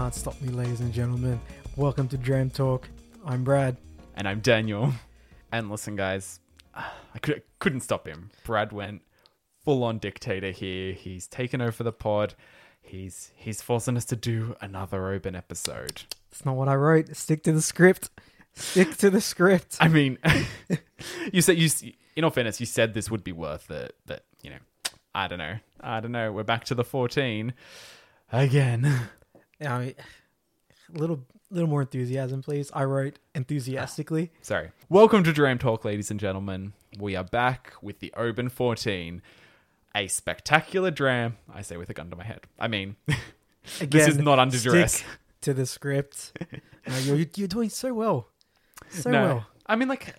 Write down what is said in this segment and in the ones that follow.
can't stop me, ladies and gentlemen. Welcome to Dram Talk. I'm Brad. And I'm Daniel. And listen, guys, I could, couldn't stop him. Brad went full on dictator here. He's taken over the pod. He's he's forcing us to do another Oban episode. It's not what I wrote. Stick to the script. Stick to the script. I mean, you said you. In all fairness, you said this would be worth it, but you know, I don't know. I don't know. We're back to the fourteen again. Mean, a little little more enthusiasm, please. I wrote enthusiastically. Sorry. Welcome to Dram Talk, ladies and gentlemen. We are back with the Oban 14, a spectacular dram. I say with a gun to my head. I mean, Again, this is not under to the script. Uh, no, you're you're doing so well, so no, well. I mean, like,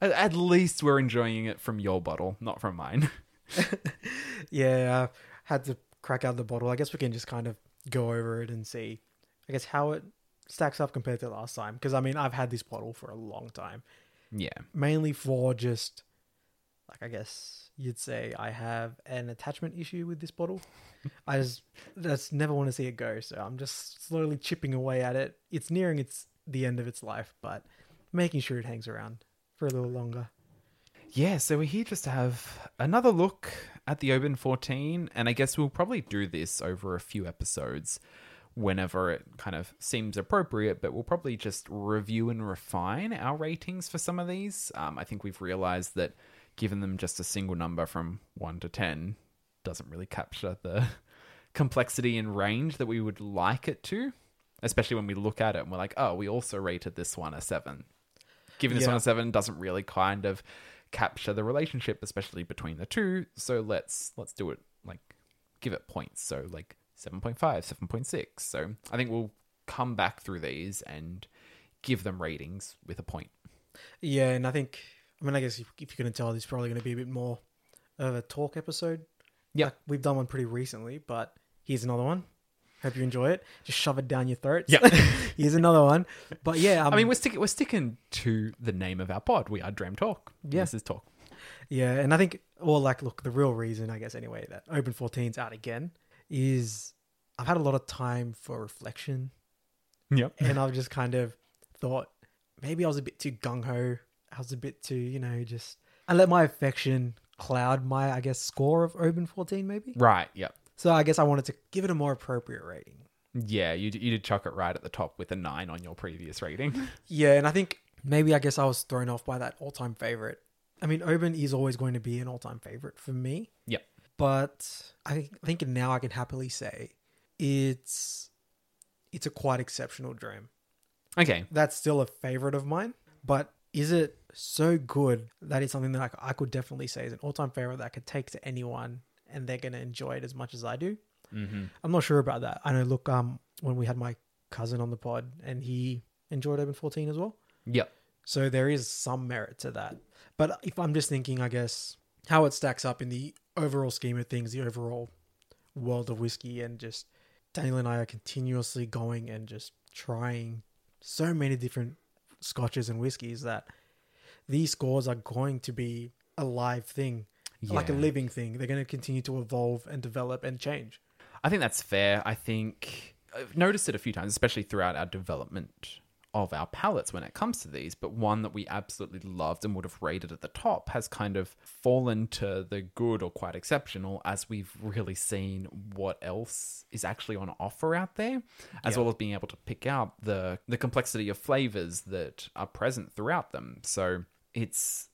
at, at least we're enjoying it from your bottle, not from mine. Yeah, I had to crack out the bottle. I guess we can just kind of go over it and see, I guess, how it stacks up compared to last time. Because I mean, I've had this bottle for a long time, yeah. mainly for just, like, I guess you'd say I have an attachment issue with this bottle. I just, just never want to see it go. So I'm just slowly chipping away at it. It's nearing its the end of its life, but making sure it hangs around for a little longer. Yeah, so we're here just to have another look at the Oban 14, and I guess we'll probably do this over a few episodes whenever it kind of seems appropriate, but we'll probably just review and refine our ratings for some of these. Um, I think we've realized that giving them just a single number from 1 to 10 doesn't really capture the complexity and range that we would like it to, especially when we look at it and we're like, oh, we also rated this one a 7. Giving this Yeah. one a 7 doesn't really kind of capture the relationship especially between the two so let's let's do it like give it points so like 7.5 7.6 so i think we'll come back through these and give them ratings with a point Yeah, and I think I mean I guess if, if you're going to tell, this is probably going to be a bit more of a talk episode. Yeah. Like, we've done one pretty recently, but here's another one. Hope you enjoy it. Just shove it down your throats. Yeah. here's another one. But yeah, um, i mean we're sticking we're sticking to the name of our pod we are dram talk Yeah. this is talk yeah, and I think well, like, look, the real reason I guess anyway that Oban 14's out again is I've had a lot of time for reflection, yep and I've just kind of thought maybe I was a bit too gung ho. I was a bit too, you know, just I let my affection cloud my, I guess, score of Oban 14 maybe. right yep So I guess I wanted to give it a more appropriate rating. yeah you, you did chuck it right at the top with a 9 on your previous rating Yeah, and I think maybe I guess I was thrown off by that all-time favorite. I mean, Oban is always going to be an all-time favorite for me, yep but I think now I can happily say it's it's a quite exceptional dram. okay That's still a favorite of mine, but is it so good that it's something that I, I could definitely say is an all-time favorite that I could take to anyone and they're going to enjoy it as much as I do? mm-hmm. I'm not sure about that. I know. Look, um, when we had my cousin on the pod, and he enjoyed Oban 14 as well, yep so there is some merit to that. But if I'm just thinking, I guess how it stacks up in the overall scheme of things, the overall world of whiskey, and just Daniel and I are continuously going and just trying so many different scotches and whiskies that these scores are going to be a live thing, like a living thing. They're going to continue to evolve and develop and change. I think that's fair. I think I've noticed it a few times, especially throughout our development of our palettes when it comes to these. But one that we absolutely loved and would have rated at the top has kind of fallen to the good or quite exceptional as we've really seen what else is actually on offer out there, as Yeah. well as being able to pick out the the complexity of flavors that are present throughout them. So it's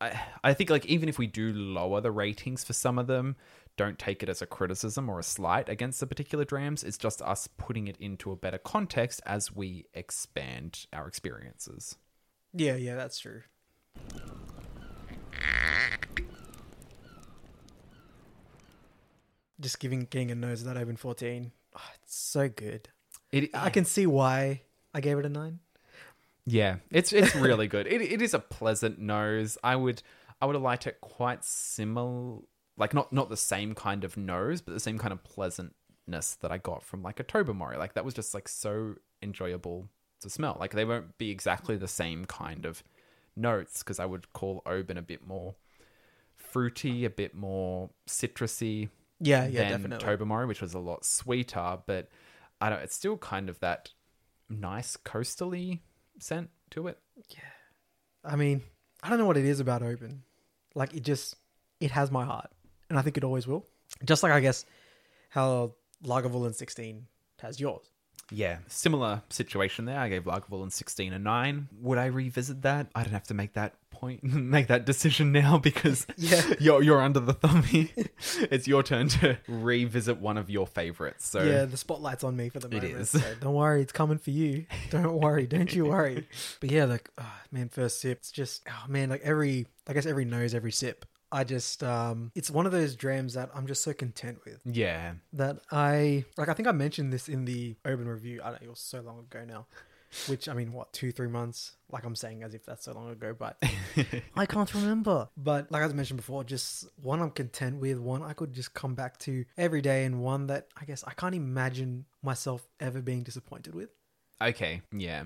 I, I think like even if we do lower the ratings for some of them, don't take it as a criticism or a slight against the particular drams. It's just us putting it into a better context as we expand our experiences. Yeah, yeah, that's true. Just giving getting a nose that Oban 14. Oh, it's so good. It, I can see why I gave it a 9. Yeah, it's it's really good. It it is a pleasant nose. I would I would have liked it quite similar, like not not the same kind of nose, but the same kind of pleasantness that I got from like a Tobermory. Like that was just like so enjoyable to smell. Like they won't be exactly the same kind of notes because I would call Oban a bit more fruity, a bit more citrusy Yeah, yeah, than definitely. Tobermory, which was a lot sweeter. But I don't. It's still kind of that nice coastally scent to it. Yeah. I mean, I don't know what it is about Oban. Like it just it has my heart, and I think it always will. Just like I guess how Lagavulin 16 has yours. Yeah, similar situation there. I gave Lagavulin 16 a 9. Would I revisit that? I don't have to make that point, make that decision now because Yeah. you're, you're under the thumb here. it's your turn to revisit one of your favorites. So yeah, the spotlight's on me for the It moment. is. so don't worry, it's coming for you. Don't worry, don't you worry. But yeah, like oh, man, first sip, it's just oh man, like every I guess every nose, every sip. I just um it's one of those drams that I'm just so content with. yeah. that I like. I think I mentioned this in the Oban review. I don't. Know, it was so long ago now. Which I mean, what two, three months? Like I'm saying as if that's so long ago, but I can't remember. But like I mentioned before, just one I'm content with, one I could just come back to every day, and one that I guess I can't imagine myself ever being disappointed with. Okay, yeah.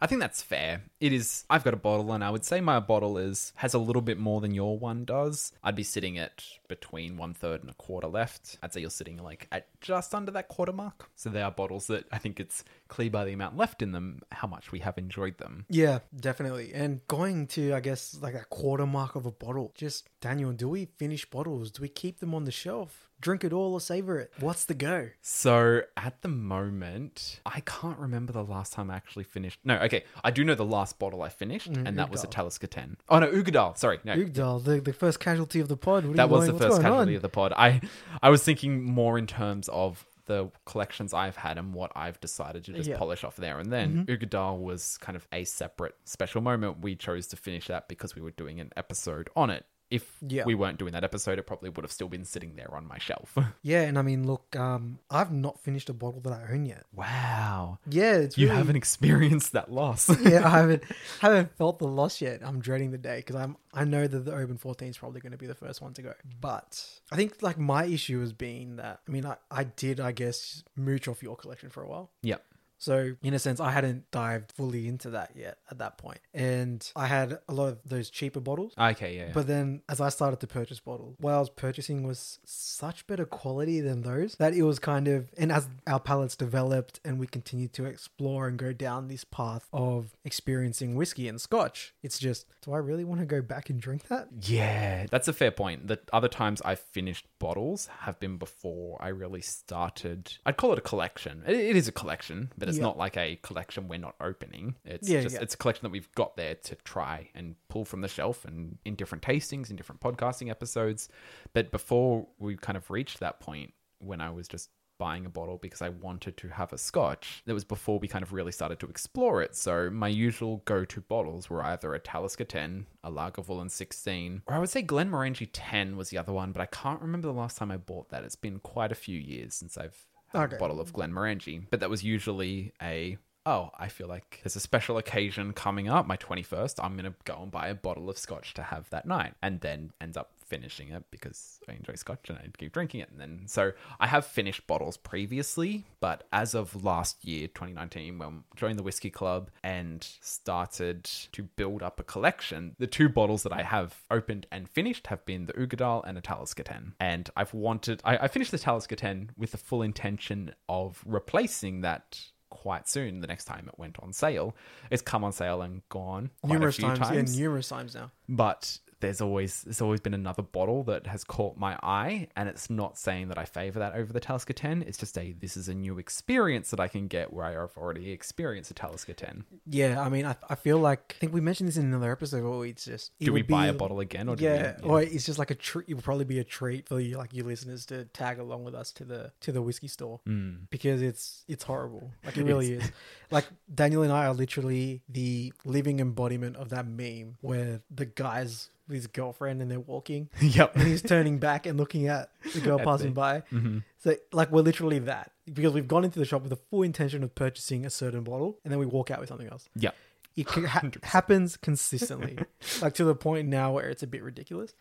I think that's fair. It is I've got a bottle and I would say my bottle is has a little bit more than your one does. I'd be sitting at between one third and a quarter left. I'd say you're sitting like at just under that quarter mark. So they are bottles that I think it's clear by the amount left in them how much we have enjoyed them. Yeah, definitely. And going to, I guess, like a quarter mark of a bottle. Just, Daniel, do we finish bottles? Do we keep them on the shelf? Drink it all or savor it? What's the go? So at the moment, I can't remember the last time I actually finished. No, okay, I do know the last bottle I finished, mm, and that was a Uigeadail. Talisker 10. Oh no, Uigeadail. Sorry, no, Uigeadail, the, the first casualty of the pod. What that was going- the what's first casualty on? of the pod. I I was thinking more in terms of the collections I've had and what I've decided to just Yeah. polish off there and then. Mm-hmm. Uigeadail was kind of a separate special moment. We chose to finish that because we were doing an episode on it. If Yeah. we weren't doing that episode, it probably would have still been sitting there on my shelf. Yeah, and I mean, look, um, I've not finished a bottle that I own yet. wow. Yeah, it's You really, haven't experienced that loss. yeah, I haven't haven't felt the loss yet. I'm dreading the day because I'm I know that the Oban 14 is probably going to be the first one to go. But I think like my issue has been that I mean I, I did I guess mooch off your collection for a while. yep. So in a sense, I hadn't dived fully into that yet at that point, and I had a lot of those cheaper bottles. Ah, okay, yeah. But then, as I started to purchase bottles, what I was purchasing was such better quality than those that it was kind of. And as our palates developed and we continued to explore and go down this path of experiencing whiskey and scotch, it's just, do I really want to go back and drink that? Yeah, that's a fair point. The other times I've finished bottles have been before I really started. I'd call it a collection. It, it is a collection, but it's Yeah. not like a collection we're not opening. It's Yeah, just yeah. it's a collection that we've got there to try and pull from the shelf and in different tastings, in different podcasting episodes. But before we kind of reached that point when I was just buying a bottle because I wanted to have a scotch. That was before we kind of really started to explore it. So my usual go-to bottles were either a Talisker 10, a Lagavulin 16, or I would say Glenmorangie 10 was the other one, but I can't remember the last time I bought that. It's been quite a few years since I've Okay. bottle of Glenmorangie, but that was usually a Oh, I feel like there's a special occasion coming up, my 21st. I'm going to go and buy a bottle of scotch to have that night. And then ends up finishing it because I enjoy scotch and I keep drinking it. And then, so I have finished bottles previously, but as of last year, 2019, when I joined the Whiskey Club and started to build up a collection, the two bottles that I have opened and finished have been the Uigeadail and a Talisker 10. And I've wanted, I, I finished the Talisker 10 with the full intention of replacing that quite soon the next time it went on sale. It's come on sale and gone numerous times, times. yeah, numerous times now. but there's always there's always been another bottle that has caught my eye and it's not saying that I favor that over the Talisker 10 it's just a this is a new experience that I can get where I've already experienced a Talisker 10 Yeah, I mean, I, I feel like I think we mentioned this in another episode where it's just it do we buy a bottle again or do yeah, we, or it's just like a treat. It will probably be a treat for you, like you listeners, to tag along with us to the to the whiskey store Mm. because it's it's horrible. Like it really is. Like Daniel and I are literally the living embodiment of that meme where the guy's his girlfriend and they're walking. Yep. And he's turning back and looking at the girl At passing the- by. hmm So like we're literally that. Because we've gone into the shop with the full intention of purchasing a certain bottle and then we walk out with something else. yep. It ca- ha- happens consistently, like to the point now where it's a bit ridiculous.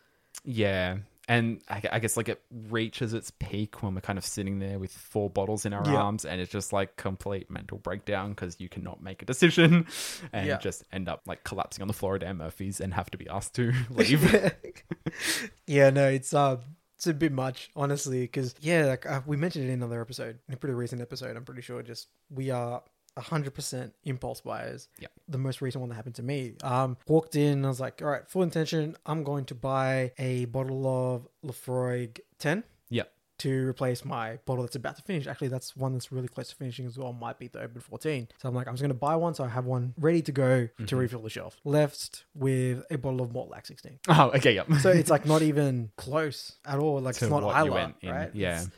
yeah and I, I guess like it reaches its peak when we're kind of sitting there with four bottles in our Yeah. arms and it's just like complete mental breakdown because you cannot make a decision and Yeah. just end up like collapsing on the floor at Dan Murphy's and have to be asked to leave yeah, no, it's uh it's a bit much, honestly, because yeah, like uh, we mentioned it in another episode, in a pretty recent episode. I'm pretty sure. Just we are. 100% impulse buyers. Yeah. The most recent one that happened to me. Um, walked in, I was like, all right, full intention. I'm going to buy a bottle of Laphroaig 10 Yeah. to replace my bottle that's about to finish. Actually, that's one that's really close to finishing as well. Might be the Oban 14. So I'm like, I'm just going to buy one so I have one ready to go to refill the shelf. Left with a bottle of Mortlach 16. Oh, okay, yep. So it's like not even close at all. Like To it's not what you Islay, went in, right? yeah. It's,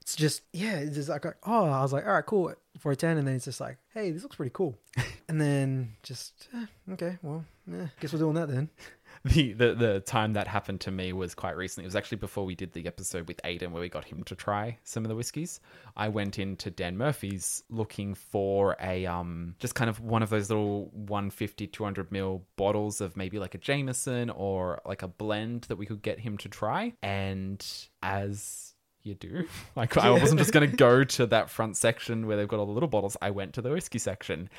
it's just yeah. It's just like oh, I was like all right, cool for a ten, and then it's just like hey, this looks pretty cool, and then just eh, okay, well, yeah, guess we're doing that then. the, the the time that happened to me was quite recently. It was actually before we did the episode with Aiden where we got him to try some of the whiskies. I went into Dan Murphy's looking for a um just kind of one of those little 150 200 ml bottles of maybe like a Jameson or like a blend that we could get him to try. And as you do. Like I wasn't just going to go to that front section where they've got all the little bottles. I went to the whiskey section,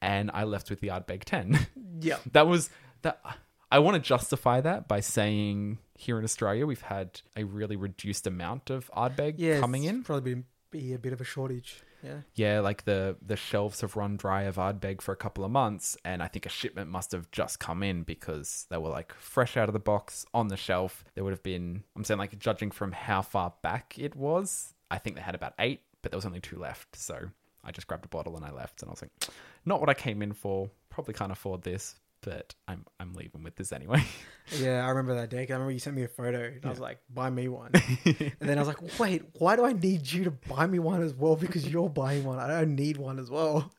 and I left with the Ardbeg Ten. Yeah, that was that I want to justify that by saying here in Australia we've had a really reduced amount of Ardbeg yeah, coming in. probably be, be a bit of a shortage. Yeah, Yeah, like the the shelves have run dry of Ardbeg for a couple of months, and I think a shipment must have just come in because they were like fresh out of the box on the shelf. There would have been, I'm saying, like judging from how far back it was, I think they had about eight, but there was only two left. So I just grabbed a bottle and I left, and I was like, not what I came in for. Probably can't afford this, but I'm I'm leaving with this anyway. yeah. I remember that day. I remember you sent me a photo, and I was like, buy me one. and then I was like, wait, why do I need you to buy me one as well? Because you're buying one. I don't need one as well.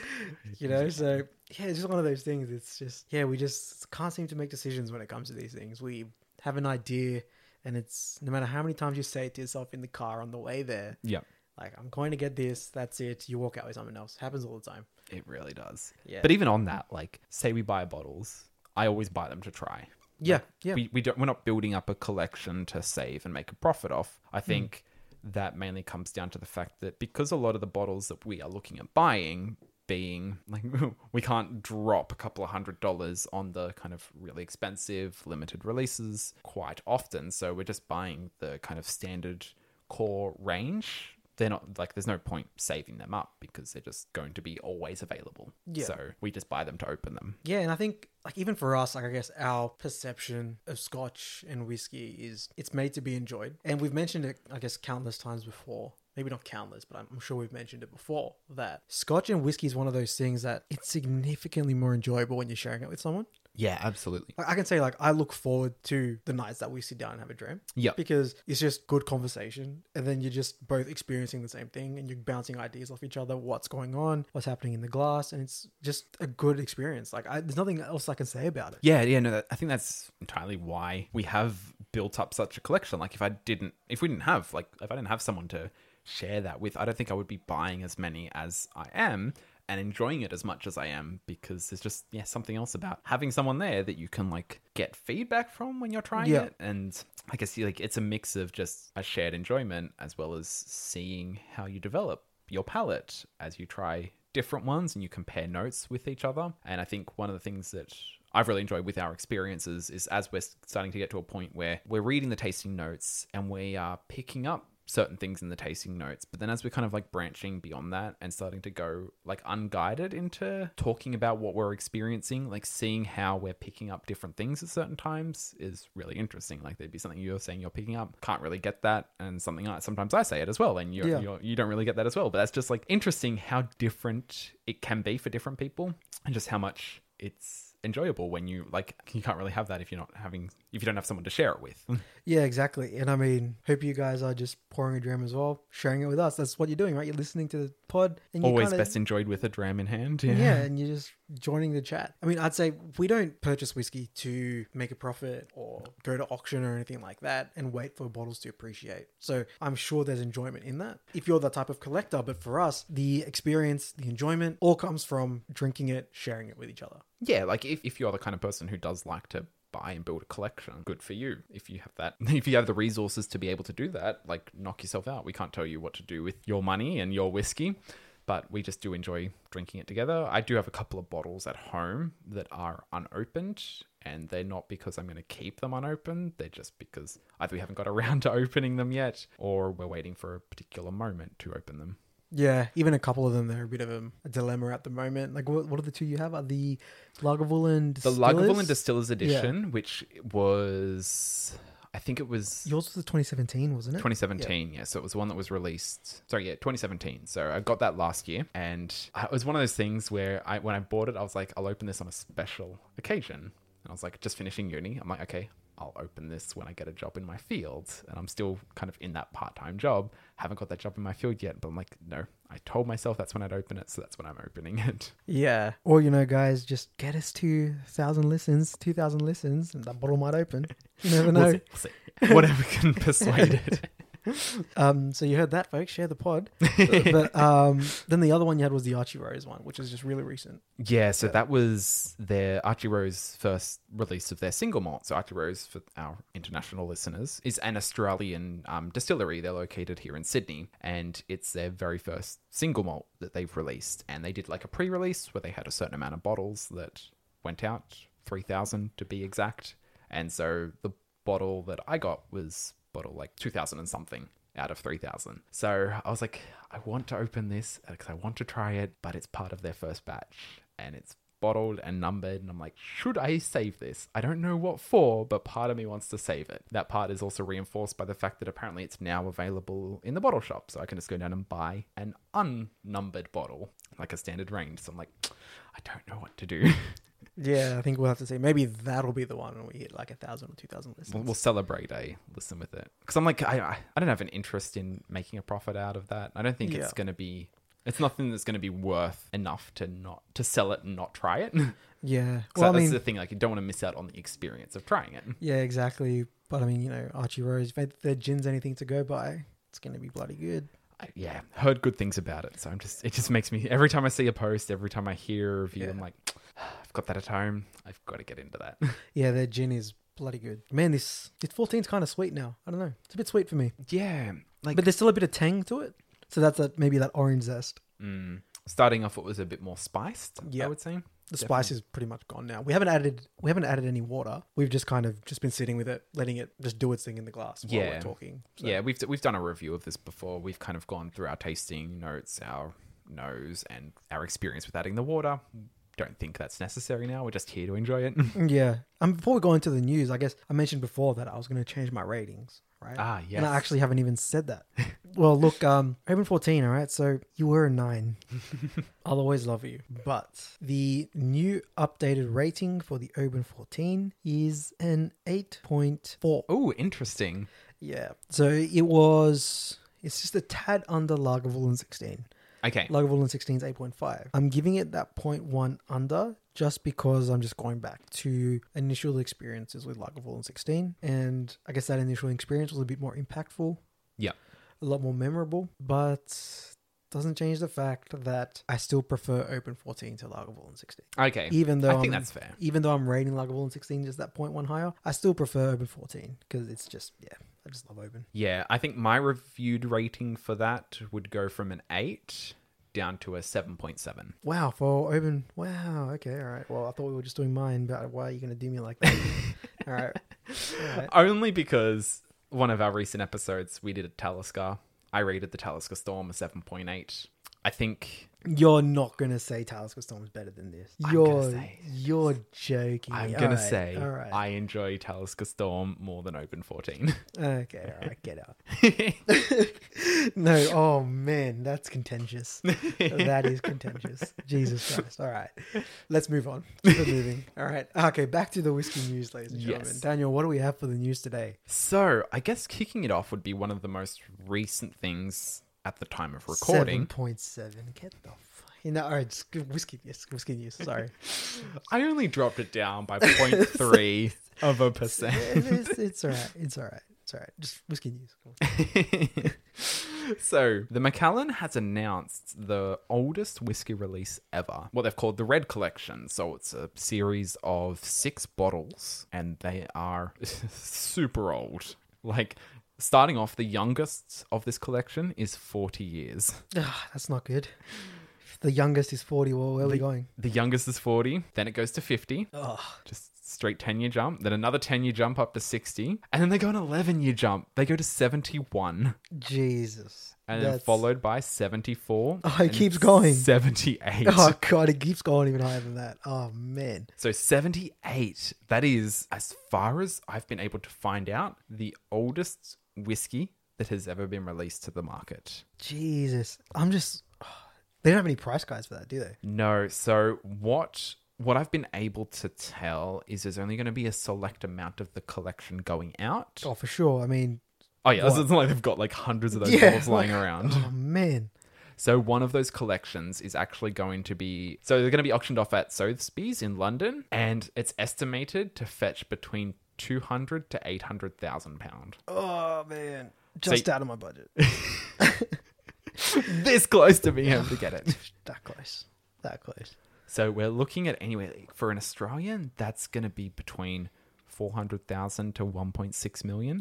you know, so yeah, it's just one of those things. It's just yeah, we just can't seem to make decisions when it comes to these things. We have an idea, and it's no matter how many times you say it to yourself in the car on the way there, yeah, like I'm going to get this. That's it. You walk out with something else. happens all the time. It really does. Yeah. But even on that, like, say we buy bottles, I always buy them to try. Yeah, yeah, we, we don't we're not building up a collection to save and make a profit off. I Hmm. think that mainly comes down to the fact that because a lot of the bottles that we are looking at buying being like we can't drop a couple of hundred dollars on the kind of really expensive limited releases quite often so we're just buying the kind of standard core range they're not like there's no point saving them up because they're just going to be always available Yeah. so we just buy them to open them Yeah, and I think like even for us, like I guess our perception of Scotch and whiskey is it's made to be enjoyed, and we've mentioned it I guess countless times before. Maybe not countless, but I'm sure we've mentioned it before that Scotch and whiskey is one of those things that it's significantly more enjoyable when you're sharing it with someone. Yeah absolutely Like, I can say like I look forward to the nights that we sit down and have a dram. Yeah. Because it's just good conversation and then you're just both experiencing the same thing and you're bouncing ideas off each other, what's going on, what's happening in the glass, and it's just a good experience. Like I, there's nothing else I can say about it. Yeah, yeah, no, that, I think that's entirely why we have built up such a collection. Like, if I didn't, if we didn't have, like, if I didn't have someone to share that with, I don't think I would be buying as many as I am and enjoying it as much as I am because there's just, yeah, something else about having someone there that you can, like, get feedback from when you're trying Yeah. it. And I guess, like, it's a mix of just a shared enjoyment as well as seeing how you develop your palate as you try different ones and you compare notes with each other. And I think one of the things that I've really enjoyed with our experiences is as we're starting to get to a point where we're reading the tasting notes and we are picking up certain things in the tasting notes but then as we're kind of like branching beyond that and starting to go like unguided into talking about what we're experiencing like seeing how we're picking up different things at certain times is really interesting like there'd be something you're saying you're picking up can't really get that and something I, sometimes i say it as well and you're, Yeah. you're you don't really get that as well but that's just like interesting how different it can be for different people and just how much it's enjoyable when you like you can't really have that if you're not having if you don't have someone to share it with Yeah, exactly. And I mean, hope you guys are just pouring a dram as well, sharing it with us. That's what you're doing, right? You're listening to the pod, and always kinda, best enjoyed with a dram in hand Yeah. and you're just joining the chat. I mean, I'd say we don't purchase whiskey to make a profit or go to auction or anything like that and wait for bottles to appreciate. So I'm sure there's enjoyment in that if you're that type of collector. But for us, the experience, the enjoyment all comes from drinking it, sharing it with each other. yeah like if, if you're the kind of person who does like to buy and build a collection good for you if you have that if you have the resources to be able to do that like knock yourself out we can't tell you what to do with your money and your whiskey but we just do enjoy drinking it together. I do have a couple of bottles at home that are unopened, and they're not because I'm going to keep them unopened. They're just because either we haven't got around to opening them yet, or we're waiting for a particular moment to open them. Yeah, even a couple of them, they're a bit of a, a dilemma at the moment. Like, what, what are the two you have? Are the Lagavulin The Distillers? Lagavulin Distillers Edition, which was, I think it was Yours was the 2017, wasn't it? 2017, yeah. So it was one that was released. Sorry, yeah, 2017. So I got that last year, and it was one of those things where I, when I bought it, I was like, I'll open this on a special occasion. And I was like, just finishing uni. I'm like, okay, I'll open this when I get a job in my field, and I'm still kind of in that part-time job. Haven't got that job in my field yet, but I'm like, no. I told myself that's when I'd open it, so that's when I'm opening it. Yeah. Or, you know, guys, just get us to 1,000 listens, 2,000 listens, and that bottle might open. You never know. We'll see, we'll see. Whatever can persuade it. Um, so you heard that, folks. Share the pod. but um, then the other one you had was the Archie Rose one, which is just really recent. Yeah, so that was their Archie Rose first release of their single malt. So Archie Rose, for our international listeners, is an Australian um, distillery. They're located here in Sydney, and it's their very first single malt that they've released. And they did like a pre-release where they had a certain amount of bottles that went out, three thousand to be exact. And so the bottle that I got was bottle like two thousand and something out of 3000 so i was like i want to open this uh, because i want to try it but it's part of their first batch and it's bottled and numbered and i'm like should i save this? I don't know what for but part of me wants to save it. That part is also reinforced by the fact that apparently it's now available in the bottle shop. So i can just go down and buy an unnumbered bottle like a standard range. So i'm like i don't know what to do Yeah, I think we'll have to see. Maybe that'll be the one when we hit like a 1,000 or 2,000 listens. We'll, we'll celebrate a listen with it because I'm like I, I don't have an interest in making a profit out of that. I don't think Yeah. it's going to be. It's nothing that's going to be worth enough to not to sell it and not try it. yeah. that- Well, I that's the thing. Like you don't want to miss out on the experience of trying it. yeah, exactly. But I mean, you know, Archie Rose, if their gin's anything to go by, it's going to be bloody good. I, yeah, heard good things about it. So I'm just. It just makes me every time I see a post, every time I hear a review, Yeah. I'm like, I've got that at home. I've got to get into that. Yeah, their gin is bloody good. Man, this this 14's kind of sweet now. I don't know. It's a bit sweet for me. yeah, like but there's still a bit of tang to it. So that's that maybe that orange zest. mm, starting off, it was a bit more spiced. Yeah. I would say. The Definitely. spice is pretty much gone now. We haven't added we haven't added any water. We've just kind of just been sitting with it, letting it just do its thing in the glass while Yeah. we're talking. So- Yeah, we've we've done a review of this before. We've kind of gone through our tasting notes, our nose, and our experience with adding the water. Don't think that's necessary now. We're just here to enjoy it. Yeah. And before we go into the news, I guess I mentioned before that I was going to change my ratings, right? ah, yes. And I actually haven't even said that. well, look, um, Oban 14, all right? So you were a nine. I'll always love you. But the new updated rating for the Oban 14 is an 8.4. oh, interesting. Yeah. So it was, it's just a tad under Lagavulin 16. Okay. Lagavulin 16 is 8.5. I'm giving it that 0.1 under just because I'm just going back to initial experiences with Lagavulin 16. And I guess that initial experience was a bit more impactful. Yeah. A lot more memorable, but doesn't change the fact that I still prefer Oban 14 to Lagavulin 16. Okay. Even though I think I'm- that's fair. Even though I'm rating Lagavulin 16 just that 0.1 higher, I still prefer Oban 14 because it's just, yeah, I just love Oban. Yeah, I think my reviewed rating for that would go from an eight down to a seven point seven. Wow, for Oban. Wow. Okay. All right. Well, I thought we were just doing mine, but why are you going to do me like that? all right. All right. Only because one of our recent episodes we did a Talisker. I rated the Talisker Storm a seven point eight. I think You're not going to say Talisker Storm is better than this. I'm You're gonna say- you're joking. I'm me. gonna All right, say All right. I enjoy Talisker Storm more than Oban 14. Okay. All right. Get out. no. Oh man, that's contentious. that is contentious. Jesus Christ. All right. Let's move on. Keep it moving. All right. Okay. Back to the whiskey news, ladies and gentlemen. Yes. Daniel, what do we have for the news today? so I guess kicking it off would be one of the most recent things at the time of recording. Seven point seven. Get the. F- you know, all right, just give whiskey news. Whiskey news. Sorry. I only dropped it down by 0.3 of a percent. it's, it's all right. It's all right. It's all right. Just whiskey news. So, the Macallan has announced the oldest whiskey release ever. What they've called the Red Collection. So, it's a series of six bottles, and they are super old. Like, starting off, the youngest of this collection is 40 years. Ah, that's not good. If the youngest is 40, well, where are we going? The youngest is 40, then it goes to 50, Oh, just straight 10 year jump, then another 10 year jump up to 60, and then they go an 11 year jump. They go to 71, Jesus. and then That's- followed by 74. Oh, it and keeps going. 78. Oh, God, it keeps going even higher than that. Oh, man. So 78, that is, as far as I've been able to find out, the oldest whiskey that has ever been released to the market. Jesus. I'm just. They don't have any price guides for that, do they? No, so what what I've been able to tell is there's only going to be a select amount of the collection going out. Oh, for sure. I mean, Oh yeah, What? it's not like they've got like hundreds of those Yeah, bottles lying like- around. oh, man. So one of those collections is actually going to be so they're going to be auctioned off at Sotheby's in London, and it's estimated to fetch between two hundred to eight hundred thousand pound. Oh, man. Just out of my budget. this close to being able to get it. that close. That close. So we're looking at anyway for an Australian, that's going to be between four hundred thousand to one point six million.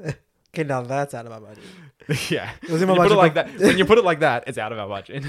Okay, now that's out of my budget. yeah, it was in my When you put it budget, like that. When you put it like that, it's out of our budget.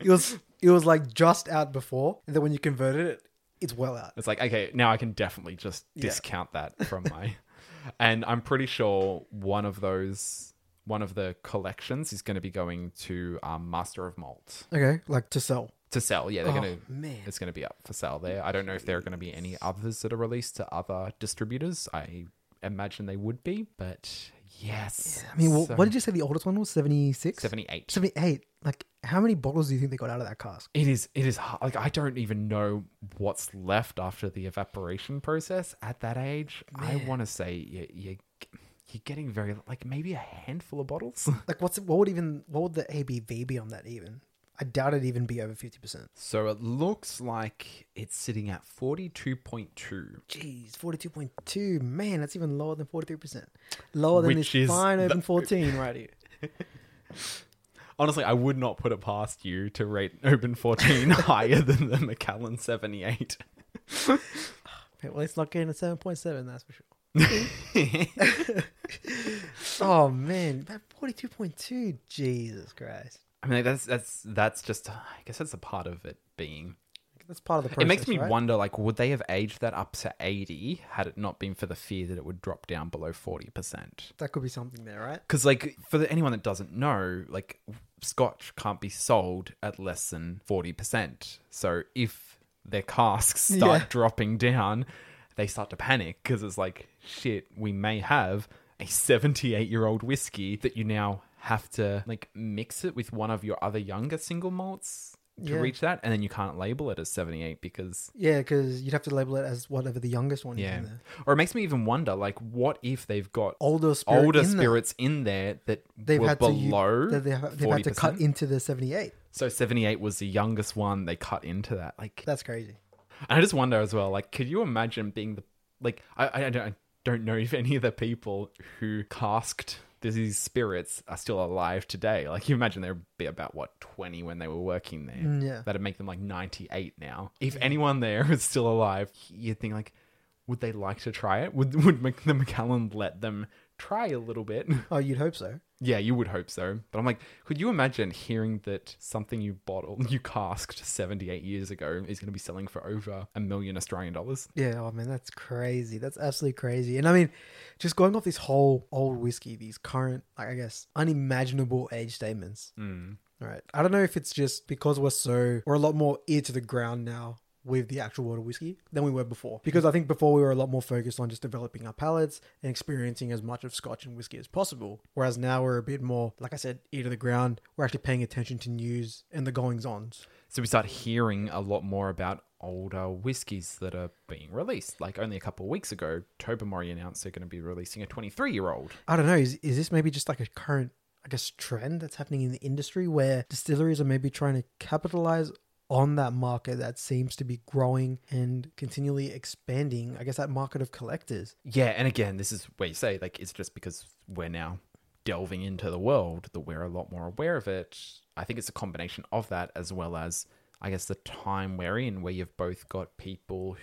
It was it was like just out before, and then when you converted it, it's well out. It's like okay, now I can definitely just Yeah. discount that from my. and I'm pretty sure one of those, one of the collections is going to be going to um, Master of Malt Okay, like to sell. to sell. Yeah, they're Oh, going to. man. It's going to be up for sale there. I don't know if there are going to be any others that are released to other distributors. I imagine they would be, but yes. I mean, what did you say the oldest one was? 76? 78. 78. Like, how many bottles do you think they got out of that cask? It is. It is hard. like I don't even know what's left after the evaporation process at that age. I want to say you, you you're getting very like maybe a handful of bottles. Like, what's what would even what would the ABV be on that even? I doubt it'd even be over 50%. so it looks like it's sitting at forty two point two. Jeez, 42.2. Man, that's even lower than 43%. Lower than Which this is fine the- Oban 14 right here. Honestly, I would not put it past you to rate Oban 14 higher than the Macallan 78. Okay, well, it's not getting a 7.7, that's for sure. Oh, man. That 42.2. Jesus Christ. I mean, that's that's that's just. I guess that's a part of it being That's part of the process. it makes me right? wonder like would they have aged that up to 80 had it not been for the fear that it would drop down below 40% That could be something there, right? because like for the, anyone that doesn't know like scotch can't be sold at less than 40% so if their casks start Yeah. dropping down they start to panic because it's like shit we may have a 78 year old whiskey that you now have to like mix it with one of your other younger single malts to Yeah. reach that and then you can't label it as 78 because Yeah, because you'd have to label it as whatever the youngest one is yeah in there. or it makes me even wonder like what if they've got Older spirit older in spirits in there that They've were had to below u- that they have, they've had to cut into the 78. so 78 was the youngest one they cut into that like That's crazy. and i just wonder as well like could you imagine being the like i i don't, I don't know if any of the people who casked these spirits are still alive today. Like you imagine they'd be about what 20 when they were working there. Mm, yeah. that'd make them like 98 now. If anyone there is still alive you'd think like would they like to try it? Would would the Macallan let them try a little bit? Oh, you'd hope so. Yeah, you would hope so. But I'm like, could you imagine hearing that something you bottled, you casked 78 years ago is going to be selling for over a million Australian dollars? Yeah, oh mean, that's crazy. That's absolutely crazy. And I mean, just going off this whole old whiskey, these current, like, I guess, unimaginable age statements. Mm. All right. I don't know if it's just because we're so, we're a lot more ear to the ground now with the actual world of whiskey than we were before. Because I think before we were a lot more focused on just developing our palates and experiencing as much of scotch and whiskey as possible. Whereas now we're a bit more, like I said, ear to the ground. We're actually paying attention to news and the goings ons. So we start hearing a lot more about older whiskies that are being released. Like only a couple of weeks ago, Tobermory announced they're going to be releasing a 23 year old. I don't know. Is, is this maybe just like a current, I guess, trend that's happening in the industry where distilleries are maybe trying to capitalize on that market that seems to be growing and continually expanding? I guess that market of collectors. Yeah, and again, this is where you say, like, it's just because we're now delving into the world that we're a lot more aware of it. I think it's a combination of that as well as, I guess, the time we're in where you've both got people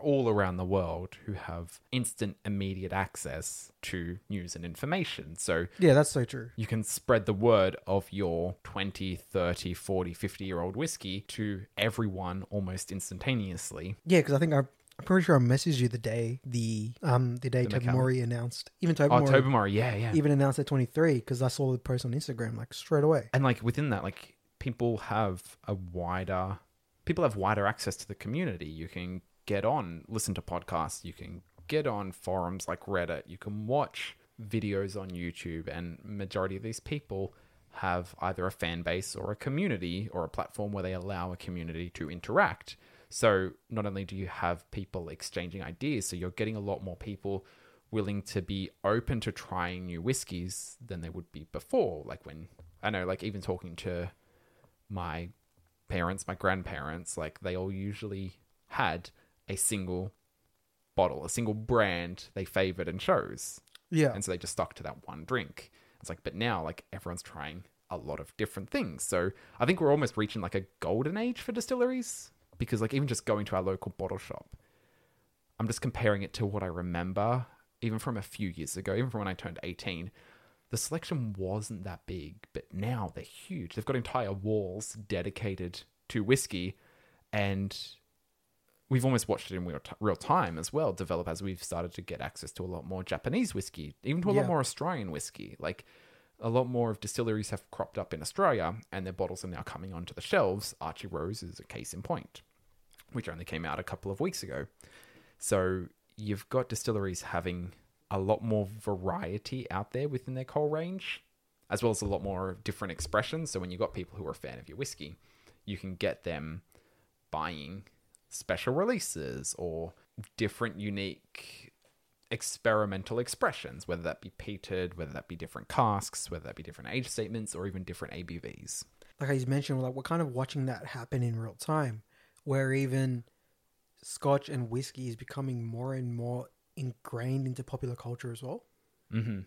all around the world who have instant, immediate access to news and information. So Yeah, that's so true. you can spread the word of your 20, 30, 40, 50 year old whiskey to everyone almost instantaneously. Yeah, because I think I, I'm pretty sure I messaged you the day the um the day The Mori announced even Toby Oh, Mori Tobermory, yeah, yeah. even announced at 23 because I saw the post on Instagram like straight away. and like within that like people have a wider people have wider access to the community you can get on listen to podcasts you can get on forums like reddit you can watch videos on youtube and majority of these people have either a fan base or a community or a platform where they allow a community to interact. So not only do you have people exchanging ideas so you're getting a lot more people willing to be open to trying new whiskies than they would be before. Like when i know like even talking to my parents, my grandparents, like they all usually had a single bottle, a single brand they favored and chose. Yeah, And so they just stuck to that one drink. It's like, but now like everyone's trying a lot of different things. So I think we're almost reaching like a golden age for distilleries because like even just going to our local bottle shop, I'm just comparing it to what I remember even from a few years ago, even from when I turned 18. The selection wasn't that big, but now they're huge. They've got entire walls dedicated to whiskey, and we've almost watched it in real, t- real time as well develop as we've started to get access to a lot more Japanese whiskey, even to a Yeah. lot more Australian whiskey. Like a lot more of distilleries have cropped up in Australia, and their bottles are now coming onto the shelves. Archie Rose is a case in point, which only came out a couple of weeks ago. So you've got distilleries having a lot more variety out there within their core range, as well as a lot more different expressions. So when you've got people who are a fan of your whiskey, you can get them buying special releases or different, unique experimental expressions, whether that be peated, whether that be different casks, whether that be different age statements, or even different ABVs. like I just mentioned, like we're kind of watching that happen in real time, where even Scotch and whiskey is becoming more and more ingrained into popular culture as well. Mm-hmm.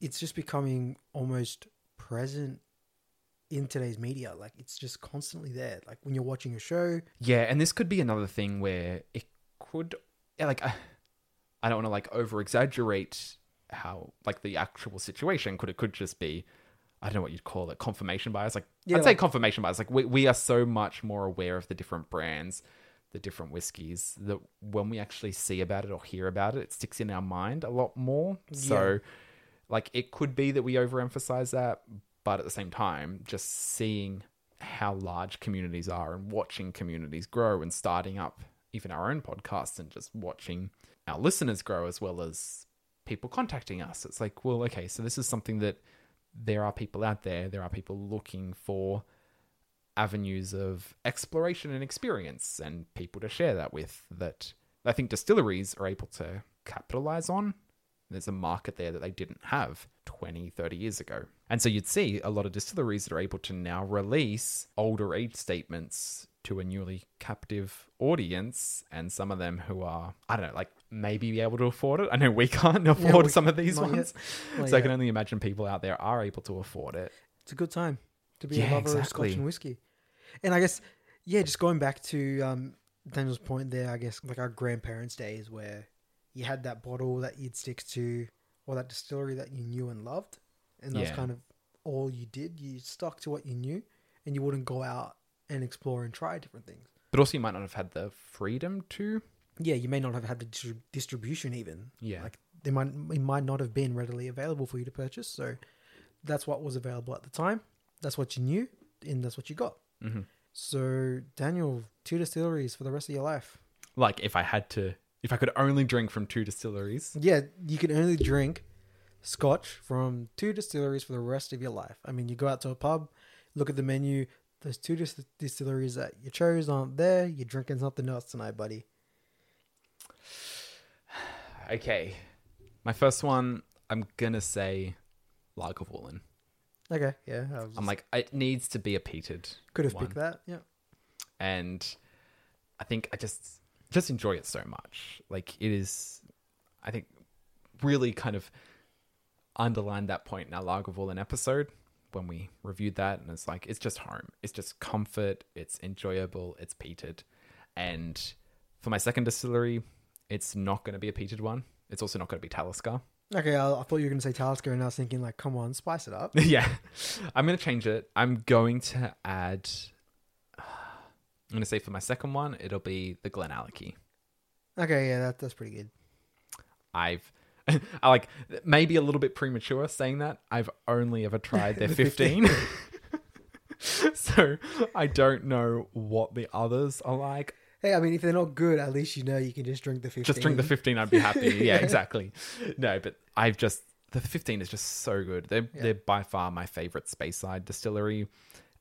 It's just becoming almost present in today's media. Like it's just constantly there. Like when you're watching a show, Yeah, and this could be another thing where it could, yeah, like, I, I don't want to like over exaggerate how like the actual situation could it could just be, I don't know what you'd call it, confirmation bias. Like Yeah, I'd say confirmation bias. Like we we are so much more aware of the different brands, the different whiskies that when we actually see about it or hear about it, it sticks in our mind a lot more. So, like, it could be that we overemphasize that, but at the same time, just seeing how large communities are and watching communities grow and starting up even our own podcasts and just watching our listeners grow as well as people contacting us. It's like, well, okay, so this is something that there are people out there, there are people looking for avenues of exploration and experience and people to share that with that I think distilleries are able to capitalize on. There's a market there that they didn't have 20, 30 years ago. And so you'd see a lot of distilleries that are able to now release older age statements to a newly captive audience and some of them who are, I don't know, like maybe be able to afford it. I know we can't afford we- some of these ones. Not so I can only imagine people out there are able to afford it. it's a good time to be Yeah, a lover of. Scotch and whiskey. And I guess, yeah, just going back to um, Daniel's point there, I guess like our grandparents' days where you had that bottle that you'd stick to or that distillery that you knew and loved. And that's Yeah. kind of all you did. You stuck to what you knew and you wouldn't go out and explore and try different things. But also, you might not have had the freedom to. Yeah, you may not have had the distri- distribution even. Yeah. Like they might it might not have been readily available for you to purchase. So that's what was available at the time. That's what you knew, and that's what you got. hmm So Daniel, two distilleries for the rest of your life. Like, if I had to, if I could only drink from two distilleries, Yeah, you can only drink scotch from two distilleries for the rest of your life. I mean, you go out to a pub, look at the menu. Those two dis- distilleries that you chose aren't there. You're drinking something else tonight, buddy. okay. My first one, I'm gonna say Lagavulin. Okay, yeah. I I'm like, it needs to be a peated. could have one. picked that. Yeah. and I think I just just enjoy it so much. Like it is, I think, really kind of underlined that point in our Lagavulin episode when we reviewed that, and it's like it's just home. It's just comfort. It's enjoyable. It's peated, and For my second distillery, it's not going to be a peated one. It's also not going to be Talisker. Okay, I, I thought you were going to say Talisker, and I was thinking, like, come on, spice it up. yeah. I'm going to change it. I'm going to add. I'm going to say for my second one, it'll be the Glen Glenallachie. Okay, yeah, that, that's pretty good. I've. I like maybe a little bit premature saying that. I've only ever tried their The 15. so I don't know what the others are like. Hey, I mean, if they're not good, at least you know you can just drink the 15. Just drink the 15, I'd be happy. Yeah, exactly. No, but I've just the 15 is just so good. They're Yeah. they're by far my favorite Speyside distillery,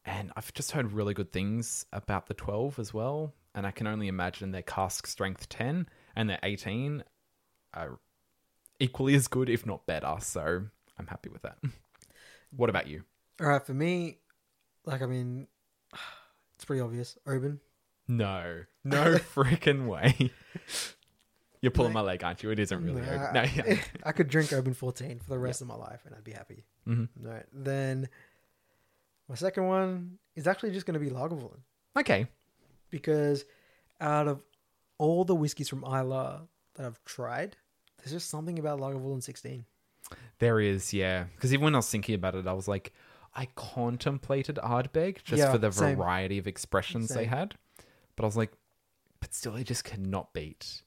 and I've just heard really good things about the 12 as well. And I can only imagine their cask strength 10 and their 18 are equally as good, if not better. So I'm happy with that. What about you? All right, for me, like, I mean, it's pretty obvious. Oban. No, no freaking way. You're pulling Like- my leg, aren't you? It isn't really. Nah. No, yeah. I could drink Oban 14 for the rest of my life, and I'd be happy. Mm-hmm. Right. Then my second one is actually just going to be Lagavulin Okay. because out of all the whiskeys from Islay that I've tried, there's just something about Lagavulin 16. There is, yeah. Because even when I was thinking about it, I was like, I contemplated Ardbeg just Yeah, for the same. variety of expressions they Same. had. But I was like, but still, it just cannot beat.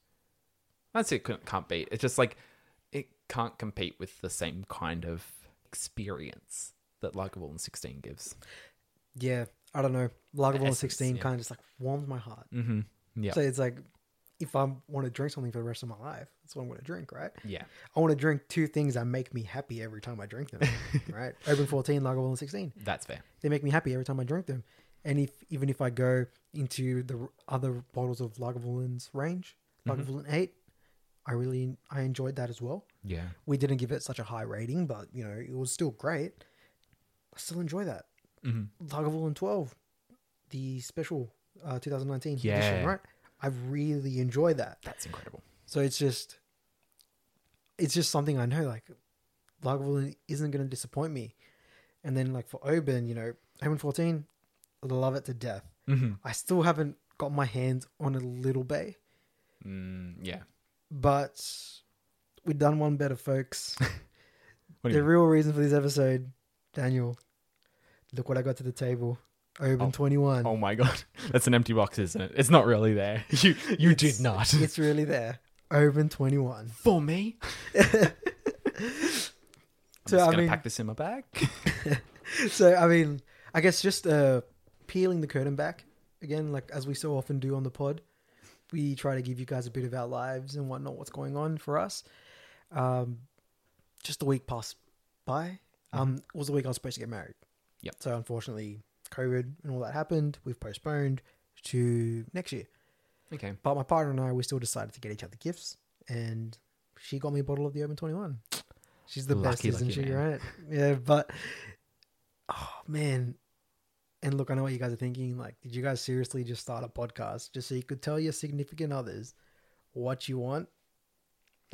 I'd say it couldn't- can't beat. It's just like, it can't compete with the same kind of experience that Lagavulin 16 gives. Yeah, I don't know. Lagavulin essence, 16 yeah. kind of just like warms my heart. Mm-hmm. Yeah. So it's like, if I want to drink something for the rest of my life, that's what I'm going to drink, right? yeah. I want to drink two things that make me happy every time I drink them, right? Oban 14, Lagavulin 16. That's fair. They make me happy every time I drink them. And if even if I go into the other bottles of Lagavulin's range, Mm-hmm. Lagavulin 8, I really I enjoyed that as well. Yeah. We didn't give it such a high rating, but you know, it was still great. I still enjoy that. Mm-hmm. Lagavulin 12, the special uh, 2019 Yeah. edition, right? I really enjoy that. That's incredible. So it's just, it's just something I know. Like, Lagavulin isn't going to disappoint me. And then like for Oban, you know, Oban 14, love it to death. Mm-hmm. I still haven't got my hands on a Little Bay, Mm, yeah. but we've done one better, folks. The real reason for this episode, Daniel, look what I got to the table. Oban Oh. 21. Oh my god, that's an empty box, isn't it? It's not really there. You you It's- did not. It's really there. Oban 21. for me. I'm So, just I gonna mean- pack this in my bag. so I mean, I guess just uh, peeling the curtain back again, like as we so often do on the pod, we try to give you guys a bit of our lives and whatnot, what's going on for us. Um, just a week passed by. Um, it was the week I was supposed to get married. Yep. So unfortunately, COVID and all that happened. We've postponed to next year. okay. But my partner and I, we still decided to get each other gifts, and she got me a bottle of the Oban Twenty One. She's the best, Lucky, isn't lucky she? man. Right? Yeah, but oh man. And look, I know what you guys are thinking. Like, did you guys seriously just start a podcast just so you could tell your significant others what you want?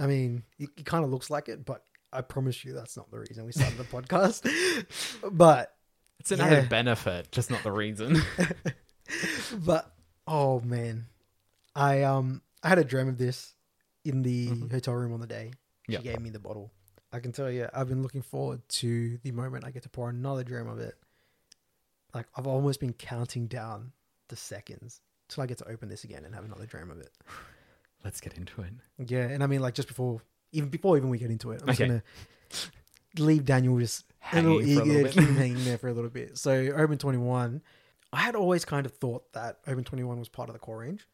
I mean, it, it kind of looks like it, but I promise you that's not the reason we started the podcast. But It's an Yeah. added benefit, just not the reason. but oh man, I um I had a dream of this in the Mhm. hotel room on the day. She Yep. gave me the bottle. I can tell you, I've been looking forward to the moment I get to pour another dram of it. Like I've almost been counting down the seconds till I get to open this again and have another dram of it. Let's get into it. Yeah, and I mean like just before even before even we get into it, I'm just gonna leave Daniel just a little Hanging for a little keep him bit. hanging there for a little bit. So Oban Twenty One, I had always kind of thought that Oban Twenty One was part of the core range,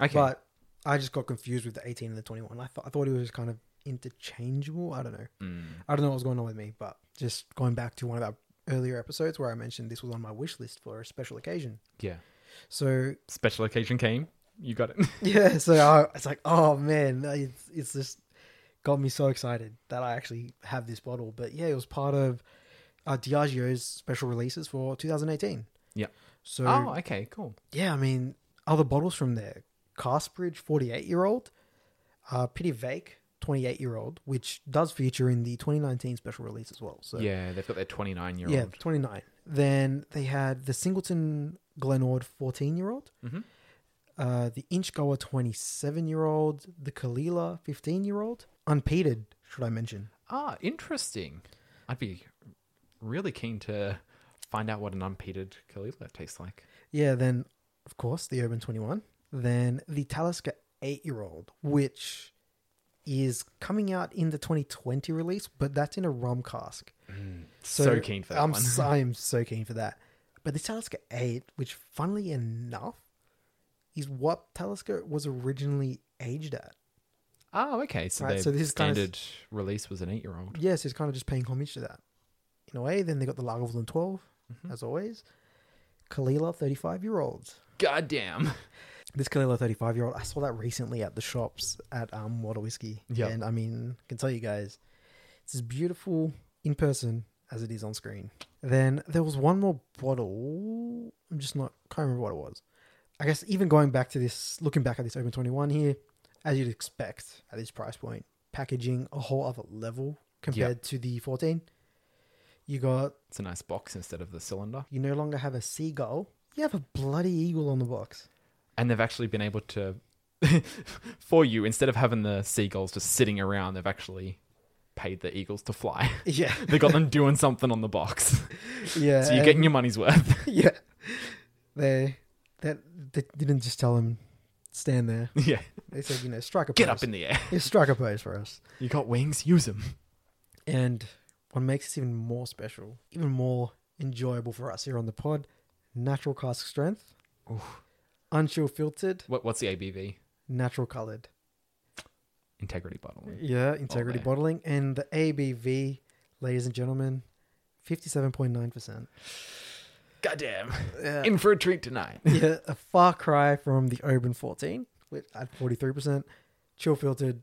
okay. but I just got confused with the eighteen and the twenty one. I thought I thought it was kind of interchangeable. I don't know. Mm, I don't know what was going on with me, but just going back to one of our earlier episodes where I mentioned this was on my wish list for a special occasion. yeah. So Special occasion came. You got it. yeah, so I, it's like, oh man, it's it's just got me so excited that I actually have this bottle. But yeah, it was part of uh, Diageo's special releases for 2018. Yeah. So oh, okay, cool. yeah, I mean, other bottles from there: Carsebridge, 48 year old, uh, Pittyvaich, 28 year old, which does feature in the 2019 special release as well. So yeah, they've got their 29 year old. yeah, 29. Then they had the Singleton Glen Ord 14 year old. Mhm. uh, the Inchgower 27 year old, the Caol Ila 15 year old, unpeated, should I mention? Ah, interesting. I'd be really keen to find out what an unpeated Caol Ila tastes like. Yeah, then, of course, the Oban 21. Then the Talisker 8 year old, which is coming out in the 2020 release, but that's in a rum cask. So, keen for that I'm one. So, I'm so keen for that. But the Talisker 8, which funnily enough, is what Talisker was originally aged at. Oh, okay. So Right, so this is kinda- standard release was an eight-year-old. Yes, it's kind of just paying homage to that. In a way, then they got the Lagavulin 12, Mm-hmm. as always. Caol Ila 35 year olds. Goddamn. This Caol Ila 35 year old, I saw that recently at the shops at um, Water Whiskey. Yep. And I mean, I can tell you guys, it's as beautiful in person as it is on screen. Then there was one more bottle. I'm just not, can't remember what it was. I guess even going back to this, looking back at this Oban 21 here, as you'd expect at this price point, packaging a whole other level compared to the 14. You got, It's a nice box instead of the cylinder. you no longer have a seagull, you have a bloody eagle on the box. And they've actually been able to, for you, instead of having the seagulls just sitting around, they've actually paid the eagles to fly. Yeah. they got them doing something on the box. Yeah. so you're getting your money's worth. yeah. They that they didn't just tell him stand there. Yeah. They said, you know, strike a pose. Get up in the air. Yeah, strike a pose for us. You got wings, use them. And what makes this even more special, even more enjoyable for us here on the pod, natural cask strength, Oof. unchill filtered. What, what's the ABV? Natural colored. Integrity bottling. Yeah, oh, integrity bottling. And the ABV, ladies and gentlemen, 57.9%. Goddamn. Yeah. In for a treat tonight. yeah, a far cry from the Oban 14 with at 43%, chill filtered,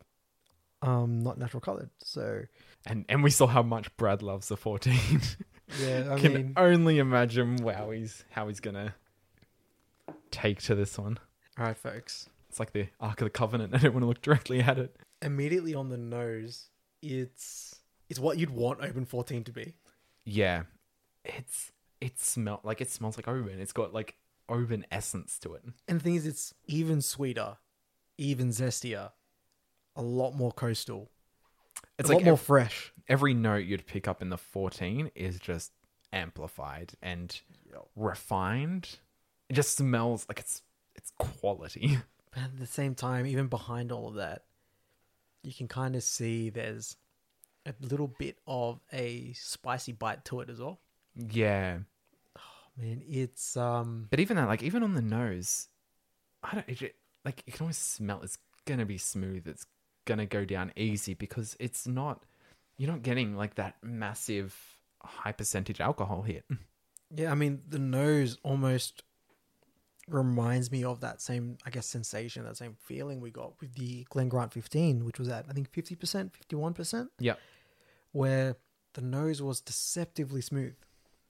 um, not natural colored. So, And and we saw how much Brad loves the 14. yeah, I Can mean, only imagine wow he's how he's gonna take to this one. all right, folks. It's like the Ark of the Covenant. I don't want to look directly at it. Immediately on the nose, it's it's what you'd want Oban 14 to be. Yeah, it's it smell like it smells like Oban. It's got like Oban essence to it. And the thing is, it's even sweeter, even zestier, a lot more coastal, It's a like lot more ev- fresh. every note you'd pick up in the 14 is just amplified and refined. It just smells like it's it's quality. But at the same time, even behind all of that, you can kind of see there's a little bit of a spicy bite to it as well. Yeah, Man, it's um but even that, like even on the nose, I don't it, like you can always smell it's gonna be smooth. It's gonna go down easy because it's not. You're not getting like that massive high percentage alcohol hit. yeah, I mean the nose almost reminds me of that same I guess sensation, that same feeling we got with the Glen Grant 15, which was at I think 50%, 51%, Yeah, where the nose was deceptively smooth.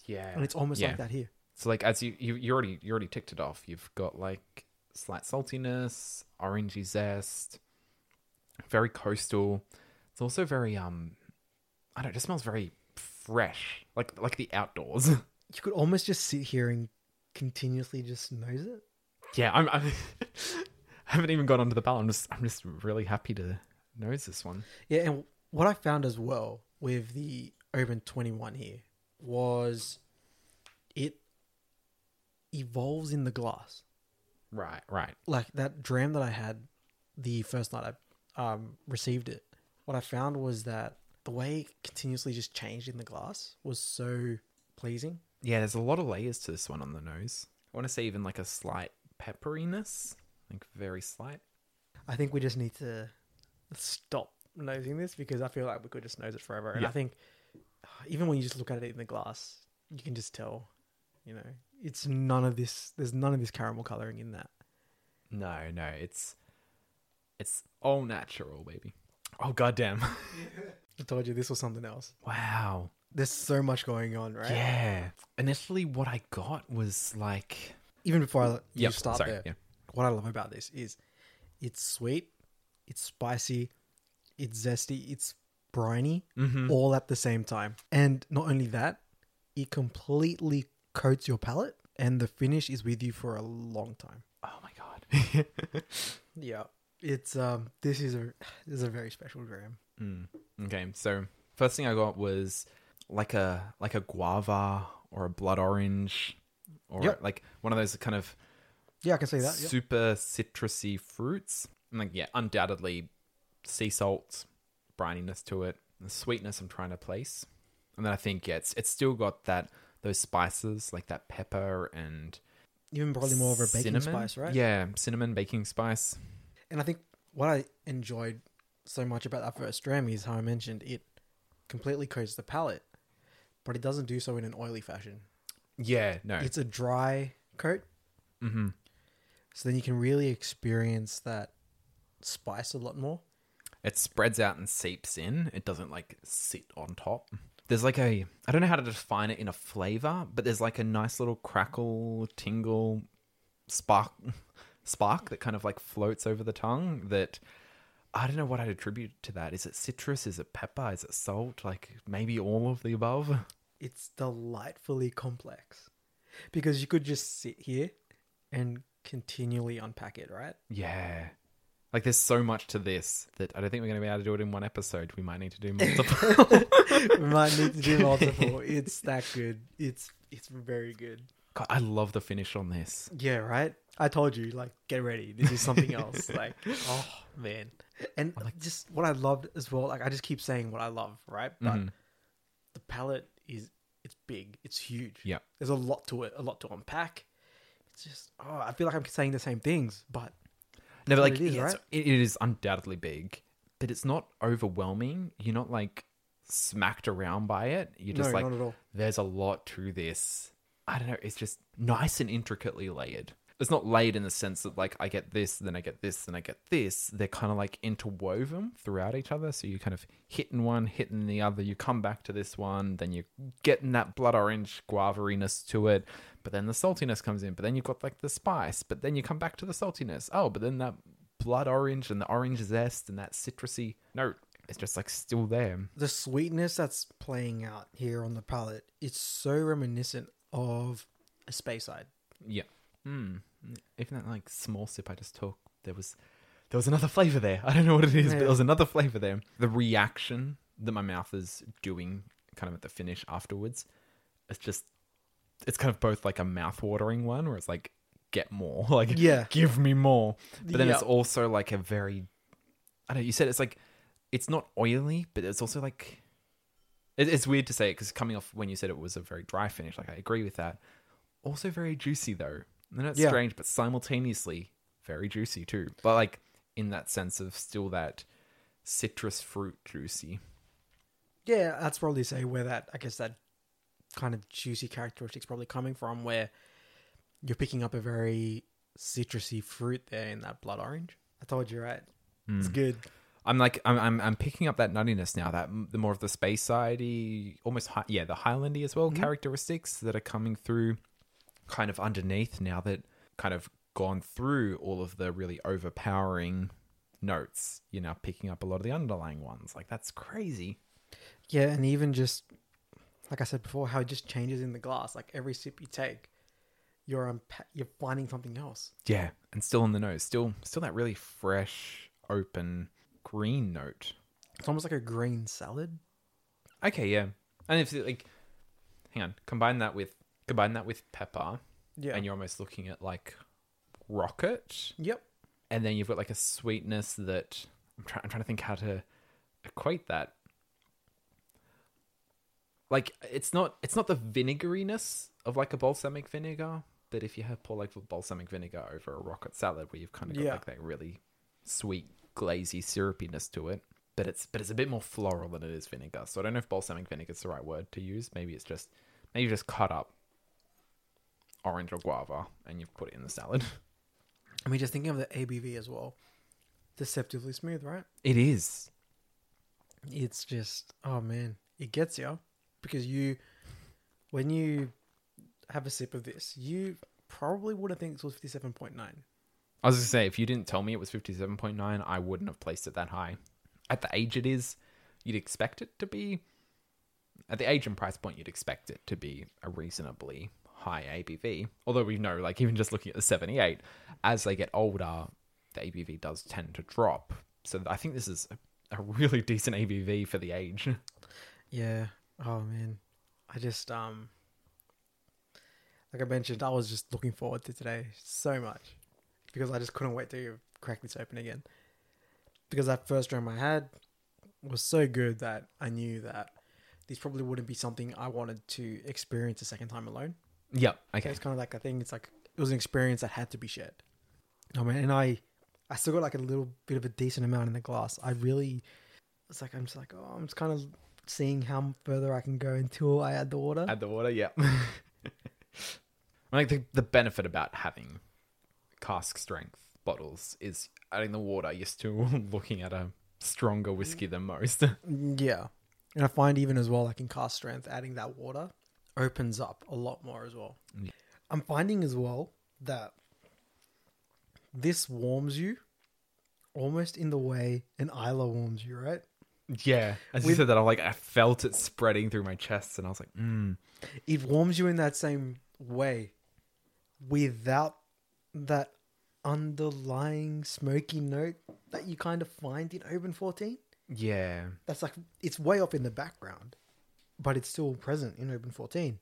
Yeah, And it's almost Yeah. like that here. So like as you, you you already you already ticked it off. You've got like slight saltiness, orangey zest, very coastal. It's also very um I don't know, it just smells very fresh. Like like the outdoors. You could almost just sit here and continuously just nose it. yeah, I'm, I'm I haven't even got onto the palate. I'm just I'm just really happy to nose this one. Yeah, and what I found as well with the Oban 21 here was it evolves in the glass. Right, right. Like that dram that I had the first night I um, received it, what I found was that the way it continuously just changed in the glass was so pleasing. Yeah, there's a lot of layers to this one on the nose. I want to say even like a slight pepperiness, like very slight. I think we just need to stop nosing this because I feel like we could just nose it forever. And Yeah. I think even when you just look at it in the glass, you can just tell, you know, it's none of this. There's none of this caramel coloring in that. No, no, it's it's all natural, baby. Oh goddamn! I told you this was something else. wow. There's so much going on, right? Yeah. Initially, what I got was like. Even before I you Yep, start sorry, there, yeah. what I love about this is it's sweet, it's spicy, it's zesty, it's briny, Mm-hmm. all at the same time. And not only that, it completely coats your palate, and the finish is with you for a long time. Oh my god! Yeah, it's um. This is a this is a very special dram. Mm. Okay, so first thing I got was like a like a guava or a blood orange or Yep. like one of those kind of Yeah, I can see that. Yep. super citrusy fruits. And like yeah, undoubtedly sea salt, brininess to it, the sweetness I'm trying to place. And then I think yeah, it's it's still got that those spices like that pepper and Even probably more of a baking cinnamon. spice, right? Yeah, cinnamon baking spice. And I think what I enjoyed so much about that first dram is how I mentioned it completely coats the palate, but it doesn't do so in an oily fashion. Yeah, no. It's a dry coat, mm-hmm. so then you can really experience that spice a lot more. It spreads out and seeps in. It doesn't like sit on top. There's like a I don't know how to define it in a flavor, but there's like a nice little crackle, tingle, spark spark that kind of like floats over the tongue that I don't know what I'd attribute to that. Is it citrus? Is it pepper? Is it salt? Like maybe all of the above? It's delightfully complex because you could just sit here and continually unpack it, right? Yeah. Like there's so much to this that I don't think we're going to be able to do it in one episode. We might need to do multiple. we might need to do multiple. It's that good. It's it's very good. God, I love the finish on this. Yeah, right. I told you, like, get ready. This is something else. like, oh man, and like, just what I loved as well. Like, I just keep saying what I love, right? But Mhm. the palate is it's big. It's huge. Yeah. There's a lot to it. A lot to unpack. It's just oh, I feel like I'm saying the same things, but No, but like it is, it's- right? it is undoubtedly big, but it's not overwhelming. You're not like smacked around by it. You're just no, like, not at all. there's a lot to this. I don't know. It's just nice and intricately layered. It's not laid in the sense that like I get this, then I get this, then I get this. They're kind of like interwoven throughout each other. So you kind of hitting one, hitting the other. You come back to this one, then you're getting that blood orange guavariness to it. But then the saltiness comes in. But then you've got like the spice. But then you come back to the saltiness. Oh, but then that blood orange and the orange zest and that citrusy note is just like still there. The sweetness that's playing out here on the palate, it's so reminiscent of a Speyside. Yeah. Mm. Even that like small sip I just took, there was there was another flavor there. I don't know what it is, but there was another flavor there. The reaction that my mouth is doing, kind of at the finish afterwards, it's just it's kind of both like a mouth watering one, where it's like get more, like Yeah. give me more. But then it's also like a very, I don't know. You said it's like it's not oily, but it's also like it, it's weird to say it because coming off when you said it was a very dry finish, like I agree with that. Also very juicy though. And that's Yeah. strange, but simultaneously very juicy too. But like in that sense of still that citrus fruit juicy. Yeah, that's probably say where that I guess that kind of juicy characteristics probably coming from, where you're picking up a very citrusy fruit there in that blood orange. I told you right. It's Mm. good. I'm like I'm I'm, I'm picking up that nuttiness now. That the more of the Speysidey, almost hi- yeah, the Highlandy as well Mhm. characteristics that are coming through, kind of underneath now that kind of gone through all of the really overpowering notes. You're now picking up a lot of the underlying ones. Like that's crazy. Yeah, and even just like I said before, how it just changes in the glass. Like every sip you take, you're unpa- you're finding something else. Yeah, and still in the nose, still still that really fresh, open green note. It's almost like a green salad. Okay, yeah, and if like, hang on, combine that with combine that with pepper. Yeah. and you're almost looking at like rocket, yep. and then you've got like a sweetness that I'm trying. I'm trying to think how to equate that. Like it's not it's not the vinegariness of like a balsamic vinegar, but if you have pour like balsamic vinegar over a rocket salad, where you've kind of got Yeah. like that really sweet, glazy syrupiness to it. But it's but it's a bit more floral than it is vinegar. So I don't know if balsamic vinegar is the right word to use. Maybe it's just maybe just cut up orange or guava and you've put it in the salad. I mean, just thinking of the ABV as well. Deceptively smooth, right? It is. It's just, oh man, it gets you because you, when you have a sip of this, you probably would have think it was fifty-seven point nine. I was going to say, if you didn't tell me it was 57.9, I wouldn't have placed it that high. At the age it is, you'd expect it to be. At the age and price point, you'd expect it to be a reasonably high ABV. Although we know, like even just looking at the 78, as they get older, the ABV does tend to drop. So I think this is a, a really decent ABV for the age. Yeah. Oh man, I just um, like I mentioned, I was just looking forward to today so much because I just couldn't wait to crack this open again. Because that first dram I had was so good that I knew that this probably wouldn't be something I wanted to experience a second time alone. Yep. Okay. It's kind of like a thing. it's like it was an experience that had to be shared. Oh man, and I, I still got like a little bit of a decent amount in the glass. I really, it's like I'm just like oh, I'm just kind of seeing how further I can go until I add the water. Add the water. Yeah. like the the benefit about having cask strength bottles is adding the water. You're still looking at a stronger whiskey than most. Yeah. And I find even as well, like in cask strength, adding that water opens up a lot more as well. Yeah. I'm finding as well that this warms you almost in the way an Islay warms you, right? yeah. As you said that, I'm like I felt it spreading through my chest, and I was like, mm. It warms you in that same way without that underlying smoky note that you kind of find in Oban 14. yeah, that's like it's way off in the background, but it's still present in Oban 14.